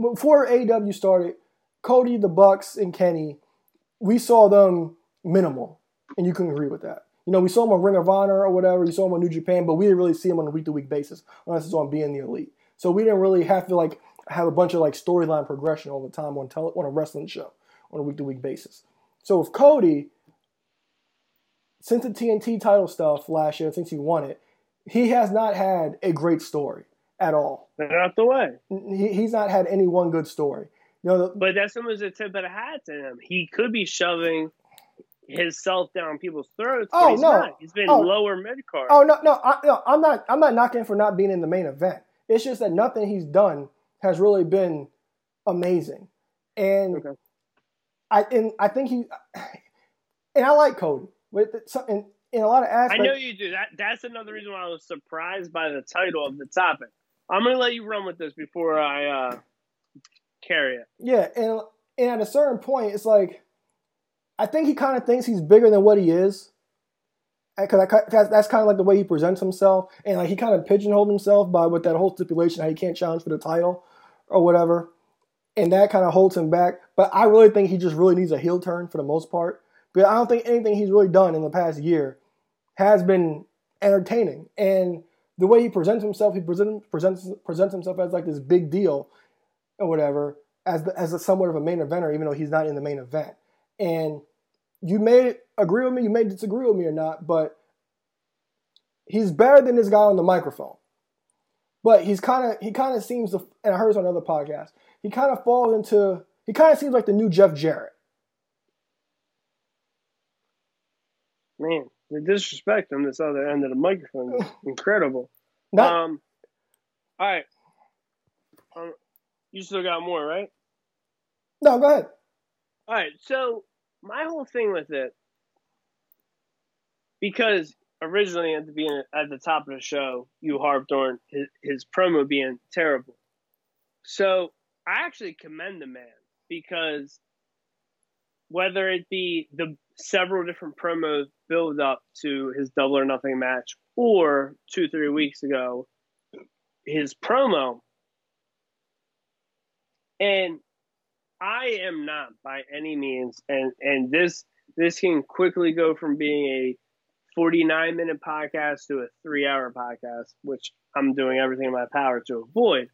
before AEW started, Cody, the Bucks, and Kenny, we saw them minimal, and you can agree with that. You know, we saw them on Ring of Honor or whatever. You saw them on New Japan, but we didn't really see them on a week to week basis unless it's on being the elite. So we didn't really have to like have a bunch of like storyline progression all the time on tele- on a wrestling show on a week to week basis. So with Cody, since the TNT title stuff last year, since he won it, he has not had a great story at all. Out the way. He, he's not had any one good story. You know, the, But that's almost a tip of the hat to him. He could be shoving himself down people's throats. Oh, but he's no. not. He's been Oh. lower mid card. Oh no, no, I, no, I'm not. I'm not knocking for not being in the main event. It's just that nothing he's done has really been amazing, and Okay. I and I think he and I like Cody with it- in, in a lot of aspects. I know you do. That that's another reason why I was surprised by the title of the topic. I'm gonna let you run with this before I uh, carry it. Yeah, and and at a certain point, it's like I think he kind of thinks he's bigger than what he is. Because that's, kind of like the way he presents himself, and like he kind of pigeonholed himself by with that whole stipulation how he can't challenge for the title or whatever, and that kind of holds him back. But I really think he just really needs a heel turn for the most part. But I don't think anything he's really done in the past year has been entertaining. And the way he presents himself, he presents presents presents himself as like this big deal or whatever, as the, as a somewhat of a main eventer, even though he's not in the main event. And you may agree with me, you may disagree with me or not, but he's better than this guy on the microphone. But he's kind of he kind of seems to, and I heard this on another podcast. He kind of falls into he kind of seems like the new Jeff Jarrett. Man, the disrespect on this other end of the microphone is incredible. Not, Um, all right. You still got more, right? no, go ahead. All right. So my whole thing with it, because originally at the beginning, at the top of the show, you harped on his, his promo being terrible. So I actually commend the man because whether it be the several different promos build up to his double or nothing match or two, three weeks ago, his promo. And I am not by any means, and and this this can quickly go from being a 49 minute podcast to a three hour podcast, which I'm doing everything in my power to avoid.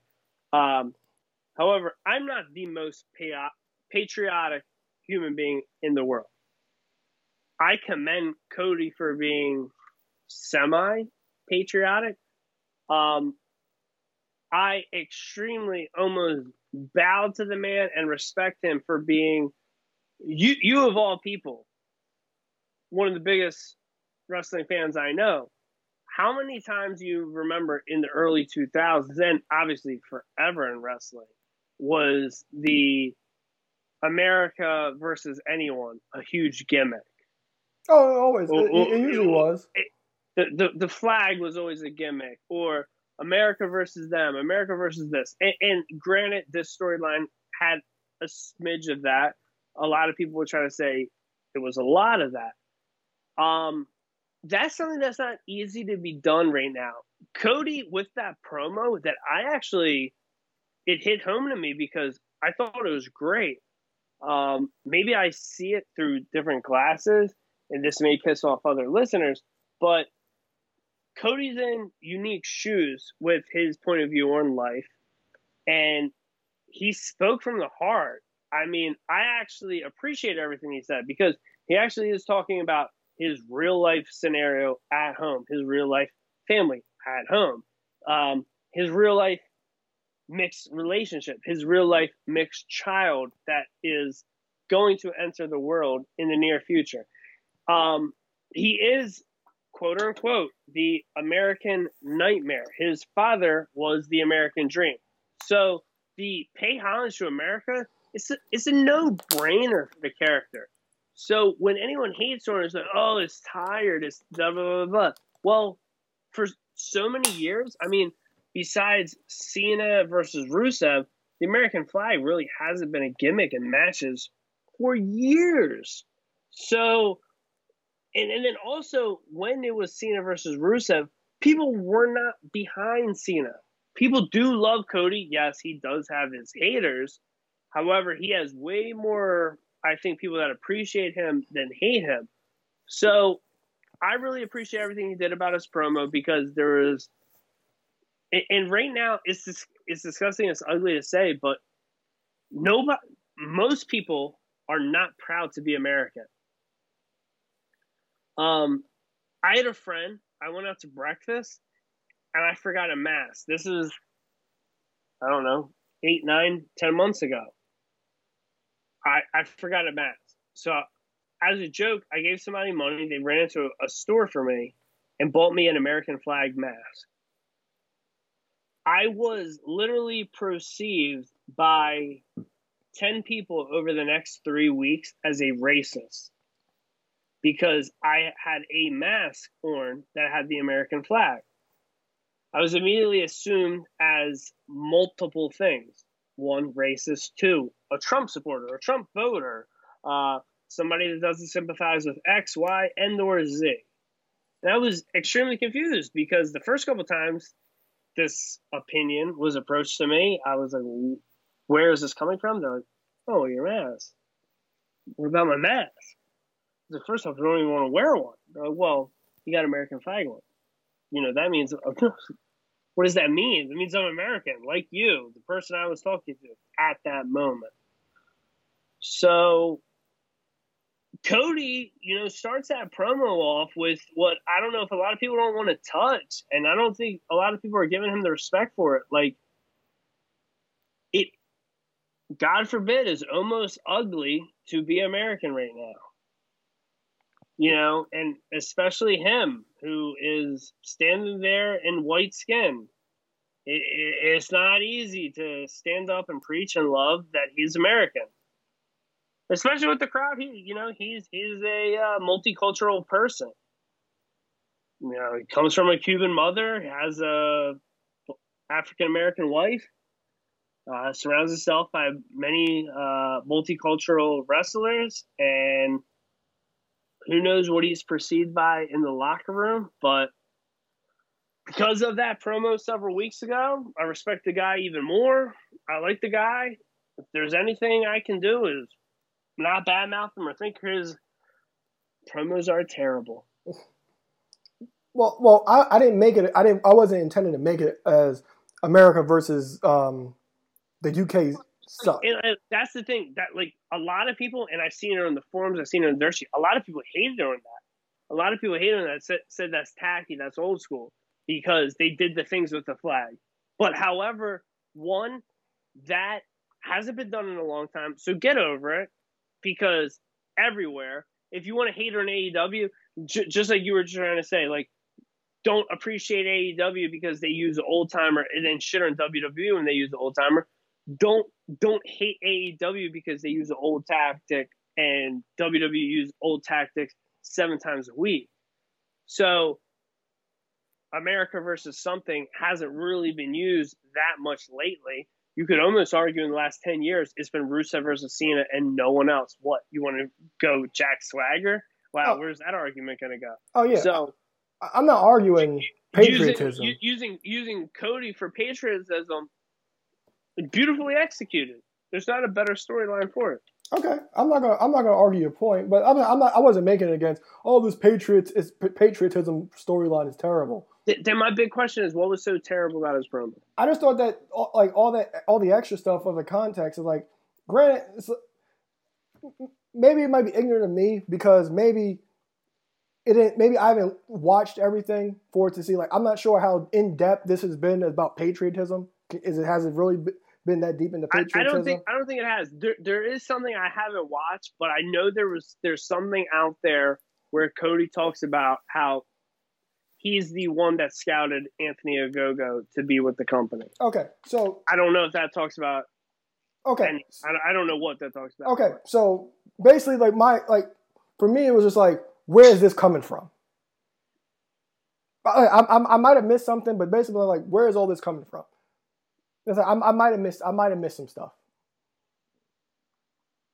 Um, however, I'm not the most pa- patriotic human being in the world. I commend Cody for being semi patriotic. Um, I extremely almost bow to the man and respect him for being you you of all people one of the biggest wrestling fans I know. How many times you remember in the early 2000s and obviously forever in wrestling was the America versus anyone a huge gimmick. Oh, always. It, it usually was. the, the the flag was always a gimmick or America versus them, America versus this. And, and granted, this storyline had a smidge of that. A lot of people would try to say it was a lot of that. Um, that's something that's not easy to be done right now. Cody with that promo that I actually it hit home to me because I thought it was great. Um, maybe I see it through different glasses, and this may piss off other listeners, but Cody's in unique shoes with his point of view on life, and he spoke from the heart. I mean, I actually appreciate everything he said because he actually is talking about his real life scenario at home, his real life family at home, um, his real life mixed relationship, his real life mixed child that is going to enter the world in the near future. Um, he is quote unquote the American nightmare. His father was the American dream. So the pay homage to America it's a, it's a no brainer for the character. So when anyone hates on it, it's like, oh, it's tired, it's blah blah blah blah. Well, for so many years, I mean, besides Cena versus Rusev, the American flag really hasn't been a gimmick in matches for years. So, and, and then also when it was Cena versus Rusev, people were not behind Cena. People do love Cody. Yes, he does have his haters. However, he has way more, I think, people that appreciate him than hate him. So I really appreciate everything he did about his promo because there is, and right now it's it's disgusting. It's ugly to say, but nobody, most people are not proud to be American. Um, I had a friend. I went out to breakfast, and I forgot a mask. This is, I don't know, eight, nine, ten months ago. I I forgot a mask. So as a joke, I gave somebody money. They ran into a store for me and bought me an American flag mask. I was literally perceived by 10 people over the next three weeks as a racist because I had a mask on that had the American flag. I was immediately assumed as multiple things one, racist, two, a Trump supporter, a Trump voter, uh, somebody that doesn't sympathize with X, Y, and or Z. And I was extremely confused because the first couple times this opinion was approached to me, I was like, where is this coming from? They're like, oh, your mask. What about my mask? The first off, I don't even want to wear one. Like, well, you got American flag one. You know, that means, what does that mean? It means I'm American, like you, the person I was talking to at that moment. So Cody, you know, starts that promo off with what I don't know if a lot of people don't want to touch, and I don't think a lot of people are giving him the respect for it. Like, it, God forbid, is almost ugly to be American right now. You know, and especially him who is standing there in white skin. It, it, it's not easy to stand up and preach and love that he's American especially with the crowd. He, you know, he's he's a uh, multicultural person. You know, he comes from a Cuban mother, has a African American wife, uh, surrounds himself by many uh, multicultural wrestlers, and who knows what he's perceived by in the locker room. But because of that promo several weeks ago, I respect the guy even more. I like the guy. If there's anything I can do, is not badmouth him or think his promos are terrible. Well, well, I, I didn't make it. I didn't. I wasn't intending to make it as America versus um, the UK stuff. And uh, that's the thing that like a lot of people, and I've seen it on the forums. I've seen it on Dirt Sheet. A lot of people hated on that. A lot of people hated on that. Said, said that's tacky. That's old school because they did the things with the flag. But however, one that hasn't been done in a long time. So get over it because everywhere, if you want to hate on AEW, j- just like you were trying to say, like don't appreciate AEW because they use the old timer and then shit on WWE when they use the old timer. Don't don't hate AEW because they use the old tactic and WWE use old tactics seven times a week. So America versus something hasn't really been used that much lately you could almost argue in the last 10 years it's been Rusev versus Cena and no one else. What? You want to go Jack Swagger? Wow, oh. where's that argument going to go? Oh, yeah. So I'm not arguing patriotism. Using, using, using Cody for patriotism, beautifully executed. There's not a better storyline for it. Okay, I'm not gonna I'm not gonna argue your point, but I'm not, I'm not I wasn't making it against all oh, this patriots is patriotism storyline is terrible. Then my big question is, what was so terrible about his promo? I just thought that like all that all the extra stuff of the context is like, granted, maybe it might be ignorant of me because maybe it didn't, maybe I haven't watched everything for it to see. Like, I'm not sure how in depth this has been about patriotism. Is it has it really been that deep into patriotism? I, I don't think I don't think it has. There, there is something I haven't watched, but I know there was there's something out there where Cody talks about how he's the one that scouted Anthony Ogogo to be with the company. Okay, so I don't know if that talks about. Okay, any, I don't know what that talks about. Okay, so basically, like my like for me, it was just like, where is this coming from? I, I, I might have missed something, but basically, like, where is all this coming from? I, I might have missed. I might have missed some stuff.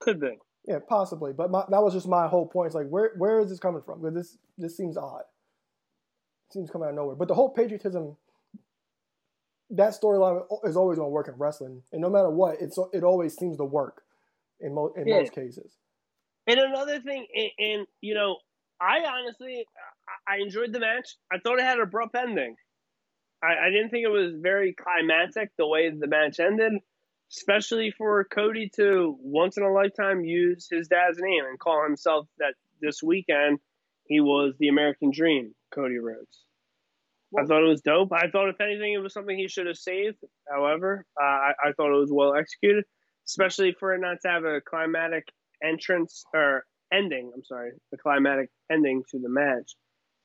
Could be. Yeah, possibly. But my, that was just my whole point. It's like, where where is this coming from? Because this this seems odd seems to come out of nowhere. But the whole patriotism that storyline is always going to work in wrestling, and no matter what, it's it always seems to work in most in Yeah. most cases. And another thing, and, and you know, I honestly, I I enjoyed the match. I thought it had an abrupt ending. I, I didn't think it was very climatic the way the match ended, especially for Cody to once in a lifetime use his dad's name and call himself that this weekend he was the American Dream, Cody Rhodes. I thought it was dope. I thought, if anything, it was something he should have saved. However, uh, I, I thought it was well executed, especially for it not to have a climatic entrance or ending. I'm sorry, the climatic ending to the match.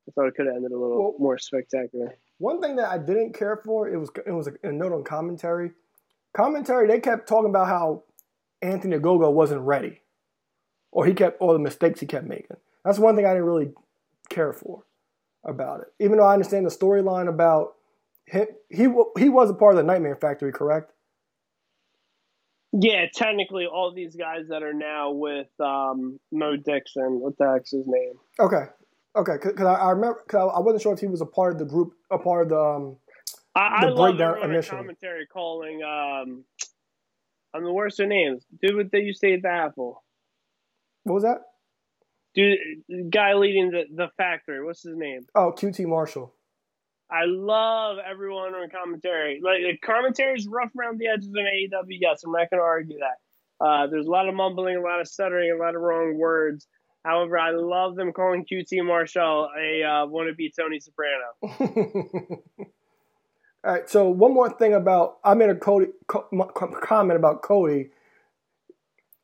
I thought it could have ended a little Well- more spectacular. One thing that I didn't care for it was it was a, a note on commentary. Commentary they kept talking about how Anthony Ogogo wasn't ready, or he kept all the mistakes he kept making. That's one thing I didn't really care for about it. Even though I understand the storyline about him, he he was a part of the Nightmare Factory, correct? Yeah, technically, all these guys that are now with um, Mo Dixon, what the heck's his name? Okay, okay. Because I, I remember, cause I, I wasn't sure if he was a part of the group, a part of the. Um, I, The I love breakdown initially. commentary calling. Um, I'm the worst of names. Dude, what did you say at the Apple. what was that? Dude, guy leading the, the factory. What's his name? Oh, QT Marshall. I love everyone on commentary. Like the commentary is rough around the edges in AEW. Yes, I'm not going to argue that. Uh, there's a lot of mumbling, a lot of stuttering, a lot of wrong words. However, I love them calling QT Marshall a uh, wannabe Tony Soprano. All right. So one more thing about I made a Cody co- comment about Cody.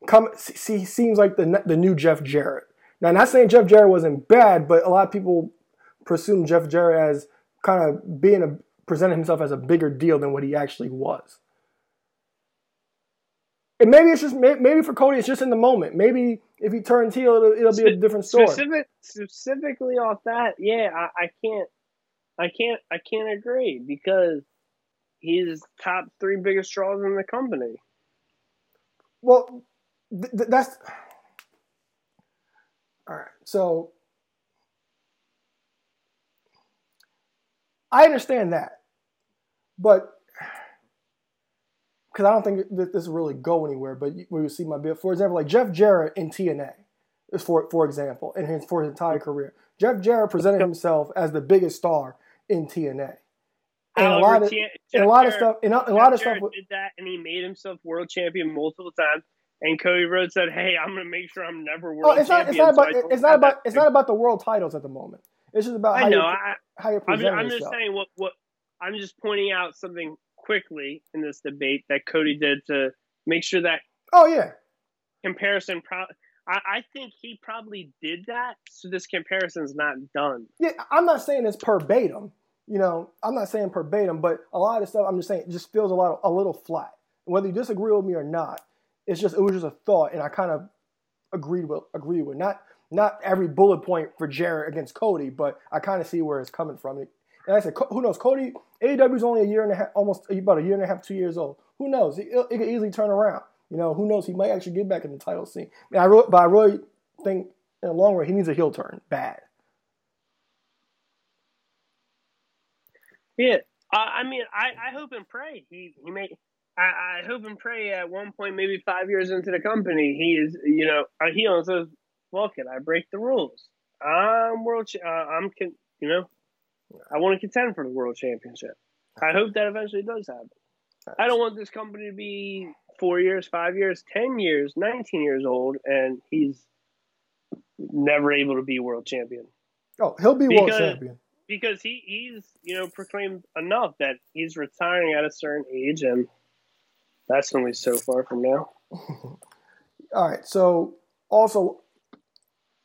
Come, see, he seems like the the new Jeff Jarrett. Now, not saying Jeff Jarrett wasn't bad, but a lot of people presume Jeff Jarrett as kind of being a presenting himself as a bigger deal than what he actually was. And maybe it's just maybe for Cody, it's just in the moment. Maybe if he turns heel, it'll, it'll be a different story. Specific, specifically off that, yeah, I, I can't, I can't, I can't agree because he's top three biggest draws in the company. Well, th- th- that's all right. So I understand that, but because I don't think that this will really go anywhere. But we will see my bit. For example, like Jeff Jarrett in TNA, is for for example, in his for his entire career, Jeff Jarrett presented himself as the biggest star in TNA. And a lot of T- and a lot of stuff, and a, a lot of stuff. Jarrett with- did that, and he made himself world champion multiple times. And Cody Rhodes said, "Hey, I'm going to make sure I'm never oh, world Oh, it's not. champion." It's not about. I don't It's not about. It's not about the world titles at the moment. It's just about how I know. you I, how you I'm, I'm just yourself. saying what what I'm just pointing out something quickly in this debate that Cody did to make sure that Oh yeah, comparison. Pro- I, I think he probably did that, so this comparison's not done. yeah. I'm not saying it's verbatim. You know, I'm not saying verbatim, but a lot of stuff I'm just saying it just feels a lot of, a little flat. Whether you disagree with me or not, it's just it was just a thought, and I kind of agreed with agreed with not not every bullet point for Jarrett against Cody, but I kind of see where it's coming from. And I said, who knows? Cody AEW is only a year and a half, almost about a year and a half, two years old. Who knows? It, it could easily turn around. You know, who knows? He might actually get back in the title scene. I, really, but I really think in the long run he needs a heel turn bad. Yeah, I, I mean, I, I hope and pray he he may. I, I hope and pray at one point, maybe five years into the company, he is you know a heel and says, "Fuck it, I break the rules. I'm world. Cha- uh, I'm con- you know, I want to contend for the world championship. I hope that eventually does happen. I don't want this company to be four years, five years, ten years, nineteen years old, and he's never able to be world champion Oh, he'll be world champion. because he, he's you know proclaimed enough that he's retiring at a certain age and that's only so far from now All right. So also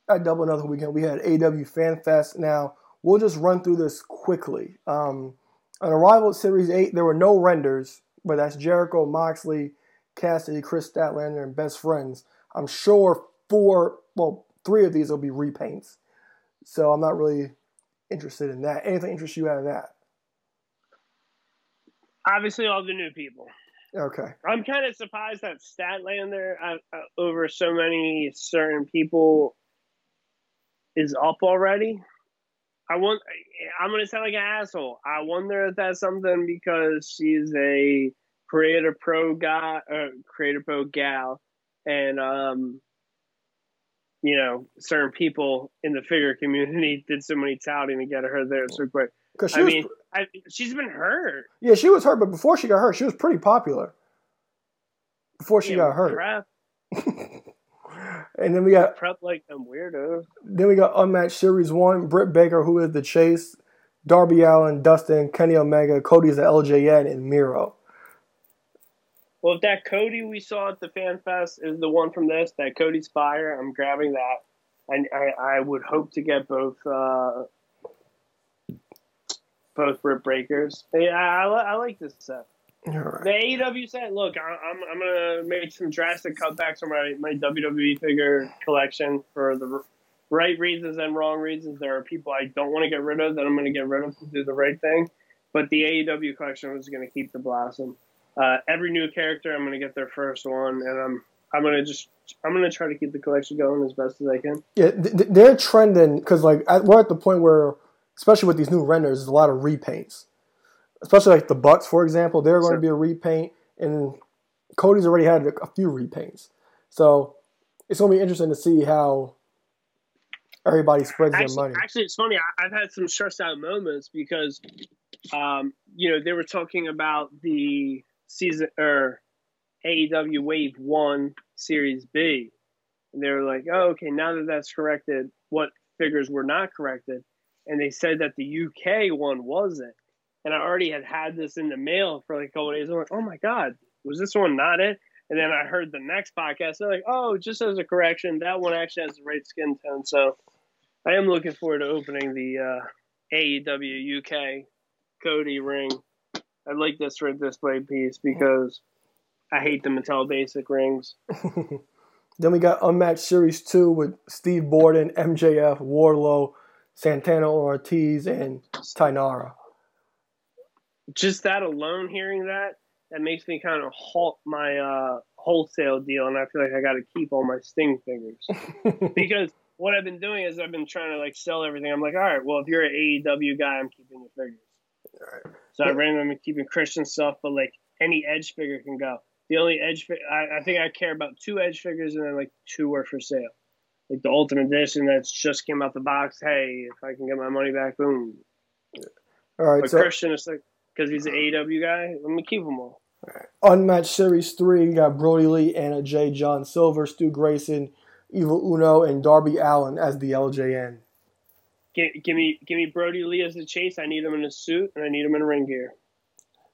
at Double or Nothing Weekend, we had AW Fan Fest. Now we'll just run through this quickly. Um, Unrivaled Series Eight, there were no renders, but that's Jericho, Moxley, Cassidy, Kris Statlander, and Best Friends. I'm sure four, well, three of these will be repaints. So I'm not really interested in that. Anything interests you out of that? obviously all the new people Okay. i'm kind of surprised that statlander uh, uh, over so many certain people is up already I want. I'm gonna sound like an asshole. I wonder if that's something because she's a creator pro guy, uh, creator pro gal, and um, you know, certain people in the figure community did so many touting to get her there so quick. Because she I was, mean, I, she's been hurt. yeah, she was hurt, but before she got hurt, she was pretty popular. Before she Yeah, got hurt, and then we got prep like them weirdos. then we got unmatched series one: Britt Baker, who is the Chase, Darby Allin, Dustin, Kenny Omega, Cody's the LJN, and Miro. Well, if that Cody we saw at the Fan Fest is the one from this, that Cody's Fire, I'm grabbing that. And I, I would hope to get both uh, both Britt Bakers. Yeah, I, li- I like this set. Right. The AEW said, look, I'm, I'm going to make some drastic cutbacks on my, my WWE figure collection for the right reasons and wrong reasons. There are people I don't want to get rid of that I'm going to get rid of to do the right thing. But the AEW collection is going to keep the blossom. Uh, every new character, I'm going to get their first one, and I'm I'm going to just I'm going to try to keep the collection going as best as I can. Yeah, th- th- they're trending because like at, we're at the point where, especially with these new renders, there's a lot of repaints. Especially like the Bucks, for example, they're going Sure. to be a repaint, and Cody's already had a, few repaints. So it's going to be interesting to see how everybody spreads their money. actually, it's funny. I, I've had some stressed out moments because, um, you know, they were talking about the season or AEW Wave One Series B, and they were like, "Oh, okay, now that that's corrected, what figures were not corrected?" And they said that the UK one wasn't, and I already had had this in the mail for like a couple days. I'm like, "Oh my god, was this one not it?" And then I heard the next podcast. They're like, "Oh, just as a correction, that one actually has the right skin tone." So I am looking forward to opening the uh, AEW UK Cody ring. I like this red display piece because I hate the Mattel Basic rings. then we got Unmatched Series 2 with Steve Borden, MJF, Wardlow, Santana Ortiz, and Taynara. Just that alone, hearing that, that makes me kind of halt my uh, wholesale deal, and I feel like I got to keep all my Sting figures because what I've been doing is I've been trying to like sell everything. I'm like, all right, well, if you're an AEW guy, I'm keeping your figures. So I randomly keeping Christian stuff, but like any Edge figure can go. The only Edge, I, I think I care about two Edge figures, and then like two are for sale. Like the Ultimate Edition that's just came out the box. Hey, if I can get my money back, boom. All right, But so Christian is like because he's an AEW guy. Let me keep them all. Unmatched Series 3, you got Brodie Lee, Anna Jay, John Silver, Stu Grayson, Evil Uno, and Darby Allin as the LJN. Give, give me, give me Brodie Lee as the chase. I need him in a suit and I need him in ring gear.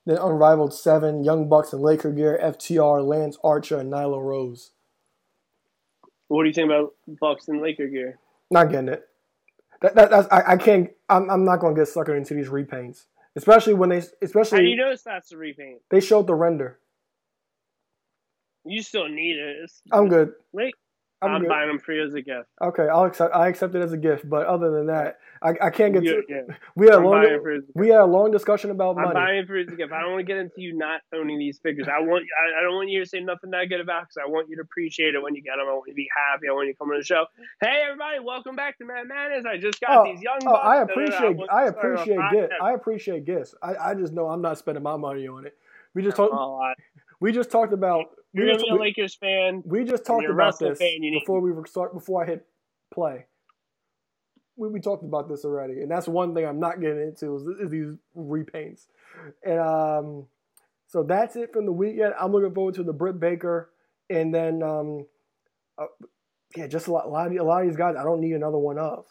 Then Unrivaled 7, Young Bucks and Laker Gear, FTR, Lance Archer, and Nyla Rose. What do you think about Bucks and Laker gear? Not getting it. That, that, that's, I, I can't, I'm, I'm not going to get suckered into these repaints. Especially when they, especially. How do you notice that's the repaint? they showed the render. You still need it. It's, I'm good. Like, I'm, I'm, buying them for you as a gift. Okay, I'll accept. I accept it as a gift, but other than that, I, I can't get. You- To, yeah. we had a I'm long. it for you as a gift. We had a long discussion about I'm money. buying for as a gift. I don't want to get into you not owning these figures. I want. I, I don't want you to say nothing negative about because I want you to appreciate it when you get them. I want you to be happy. I want you to come on the show. Hey, everybody, welcome back to Mad Madness. I just got Oh, these young. oh. I appreciate. I off appreciate gifts. I appreciate gifts. I, I just know I'm not spending my money on it. We just talked. We just talked about. You're just, gonna be a we, Lakers fan. we just talked about this fan, you need- before we were start. Before I hit play. We, we talked about this already, and that's one thing I'm not getting into is, is these repaints. And um, so that's it from the weekend. I'm looking forward to the Britt Baker, and then um, uh, yeah, just a lot, a lot, of, a lot of these guys. I don't need another one of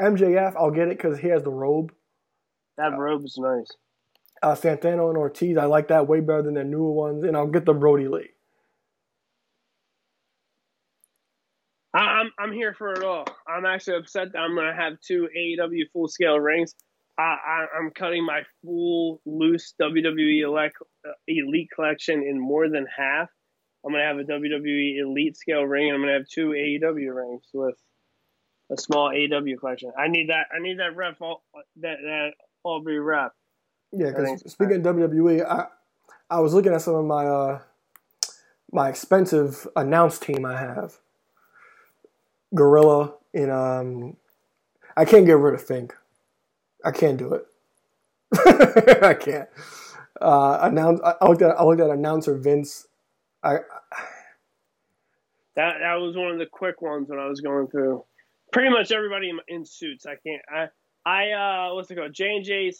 MJF. I'll get it because he has the robe. That robe is nice. Uh, Santana and Ortiz, I like that way better than their newer ones, and I'll get the Brodie Lee. I'm I'm here for it all. I'm actually upset that I'm gonna have two AEW full scale rings. I, I I'm cutting my full loose WWE elect, uh, Elite collection in more than half. I'm gonna have a WWE Elite scale ring, and I'm gonna have two AEW rings with a small AEW collection. I need that. I need that ref all, that that Aubrey rep. Yeah, because speaking of WWE, I I was looking at some of my uh my expensive announce team I have. Gorilla and um I can't get rid of Fink. I can't do it. I can't. Uh, announce. I I looked at. I looked at announcer Vince. I That that was one of the quick ones when I was going through. Pretty much everybody in, in suits. I can't. I I uh what's it called? J and J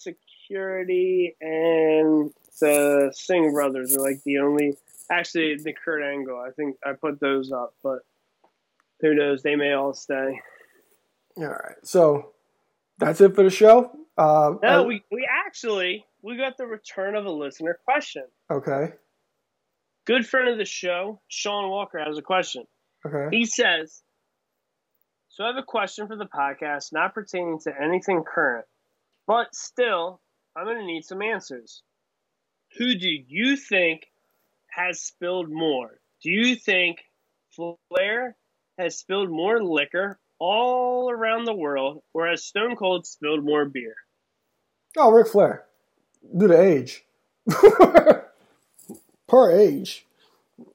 Security and the Singh brothers are like the only. Actually, the Kurt Angle. I think I put those up, but who knows? They may all stay. all right. So that's it for the show. Um, No, uh, we we actually we got the return of a listener question. okay. Good friend of the show, Sean Walker, has a question. Okay. He says, So I have a question for the podcast, not pertaining to anything current, but still, I'm going to need some answers. Who do you think has spilled more? Do you think Flair has spilled more liquor all around the world, or has Stone Cold spilled more beer? Oh, Ric Flair. Due to age. per age.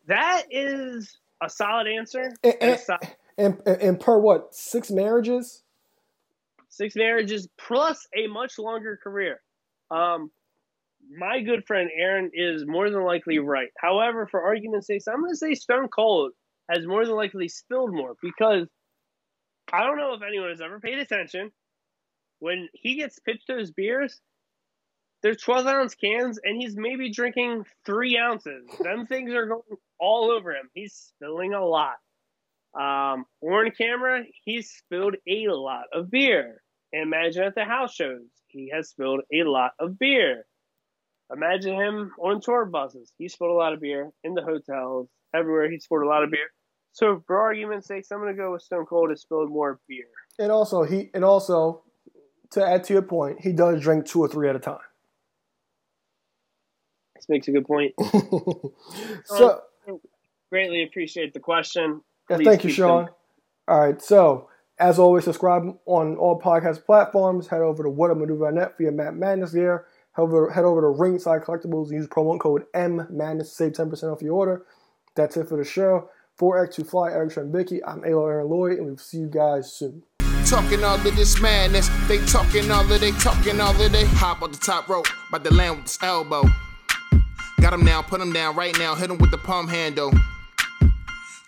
That is a solid answer. And, and and, and per what? Six marriages? six marriages plus a much longer career. Um, my good friend Aaron is more than likely right. However, for argument's sake, I'm going to say Stone Cold has more than likely spilled more because I don't know if anyone has ever paid attention. When he gets pitched those beers, they're 12 ounce cans, and he's maybe drinking three ounces. Them things are going all over him. He's spilling a lot. Um, on camera, he's spilled a lot of beer. Imagine at the house shows, he has spilled a lot of beer. Imagine him on tour buses. He spilled a lot of beer in the hotels, everywhere. He spilled a lot of beer. So, for argument's sake, I'm going to go with Stone Cold has spilled more beer. And also he and also to add to your point, he does drink two or three at a time. This makes a good point. so Greatly appreciate the question. yeah, thank you, Sean. them- All right, so as always, subscribe on all podcast platforms. Head over to whatamaneuver.net for your Matt Madness gear. Head over, head over to Ringside Collectibles and use promo code M Madness to save ten percent off your order. That's it for the show. For X2 Fly, Eric Trembicki, I'm Alo Aaron Lloyd, and we'll see you guys soon. Talking all of this madness. They talking all of they talking all of they hop on the top rope, about to land with this elbow. Got him now, put him down right now, hit him with the palm handle.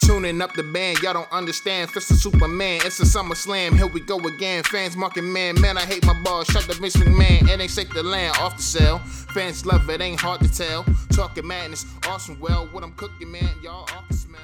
Tuning up the band, y'all don't understand. Fist of Superman, it's a summer slam. Here we go again. Fans marking man, man, I hate my balls. Shut the Vince McMahon, it ain't shake the land off the cell. Fans love it, ain't hard to tell. Talking madness, awesome. Well, what I'm cooking, man, y'all off the smell.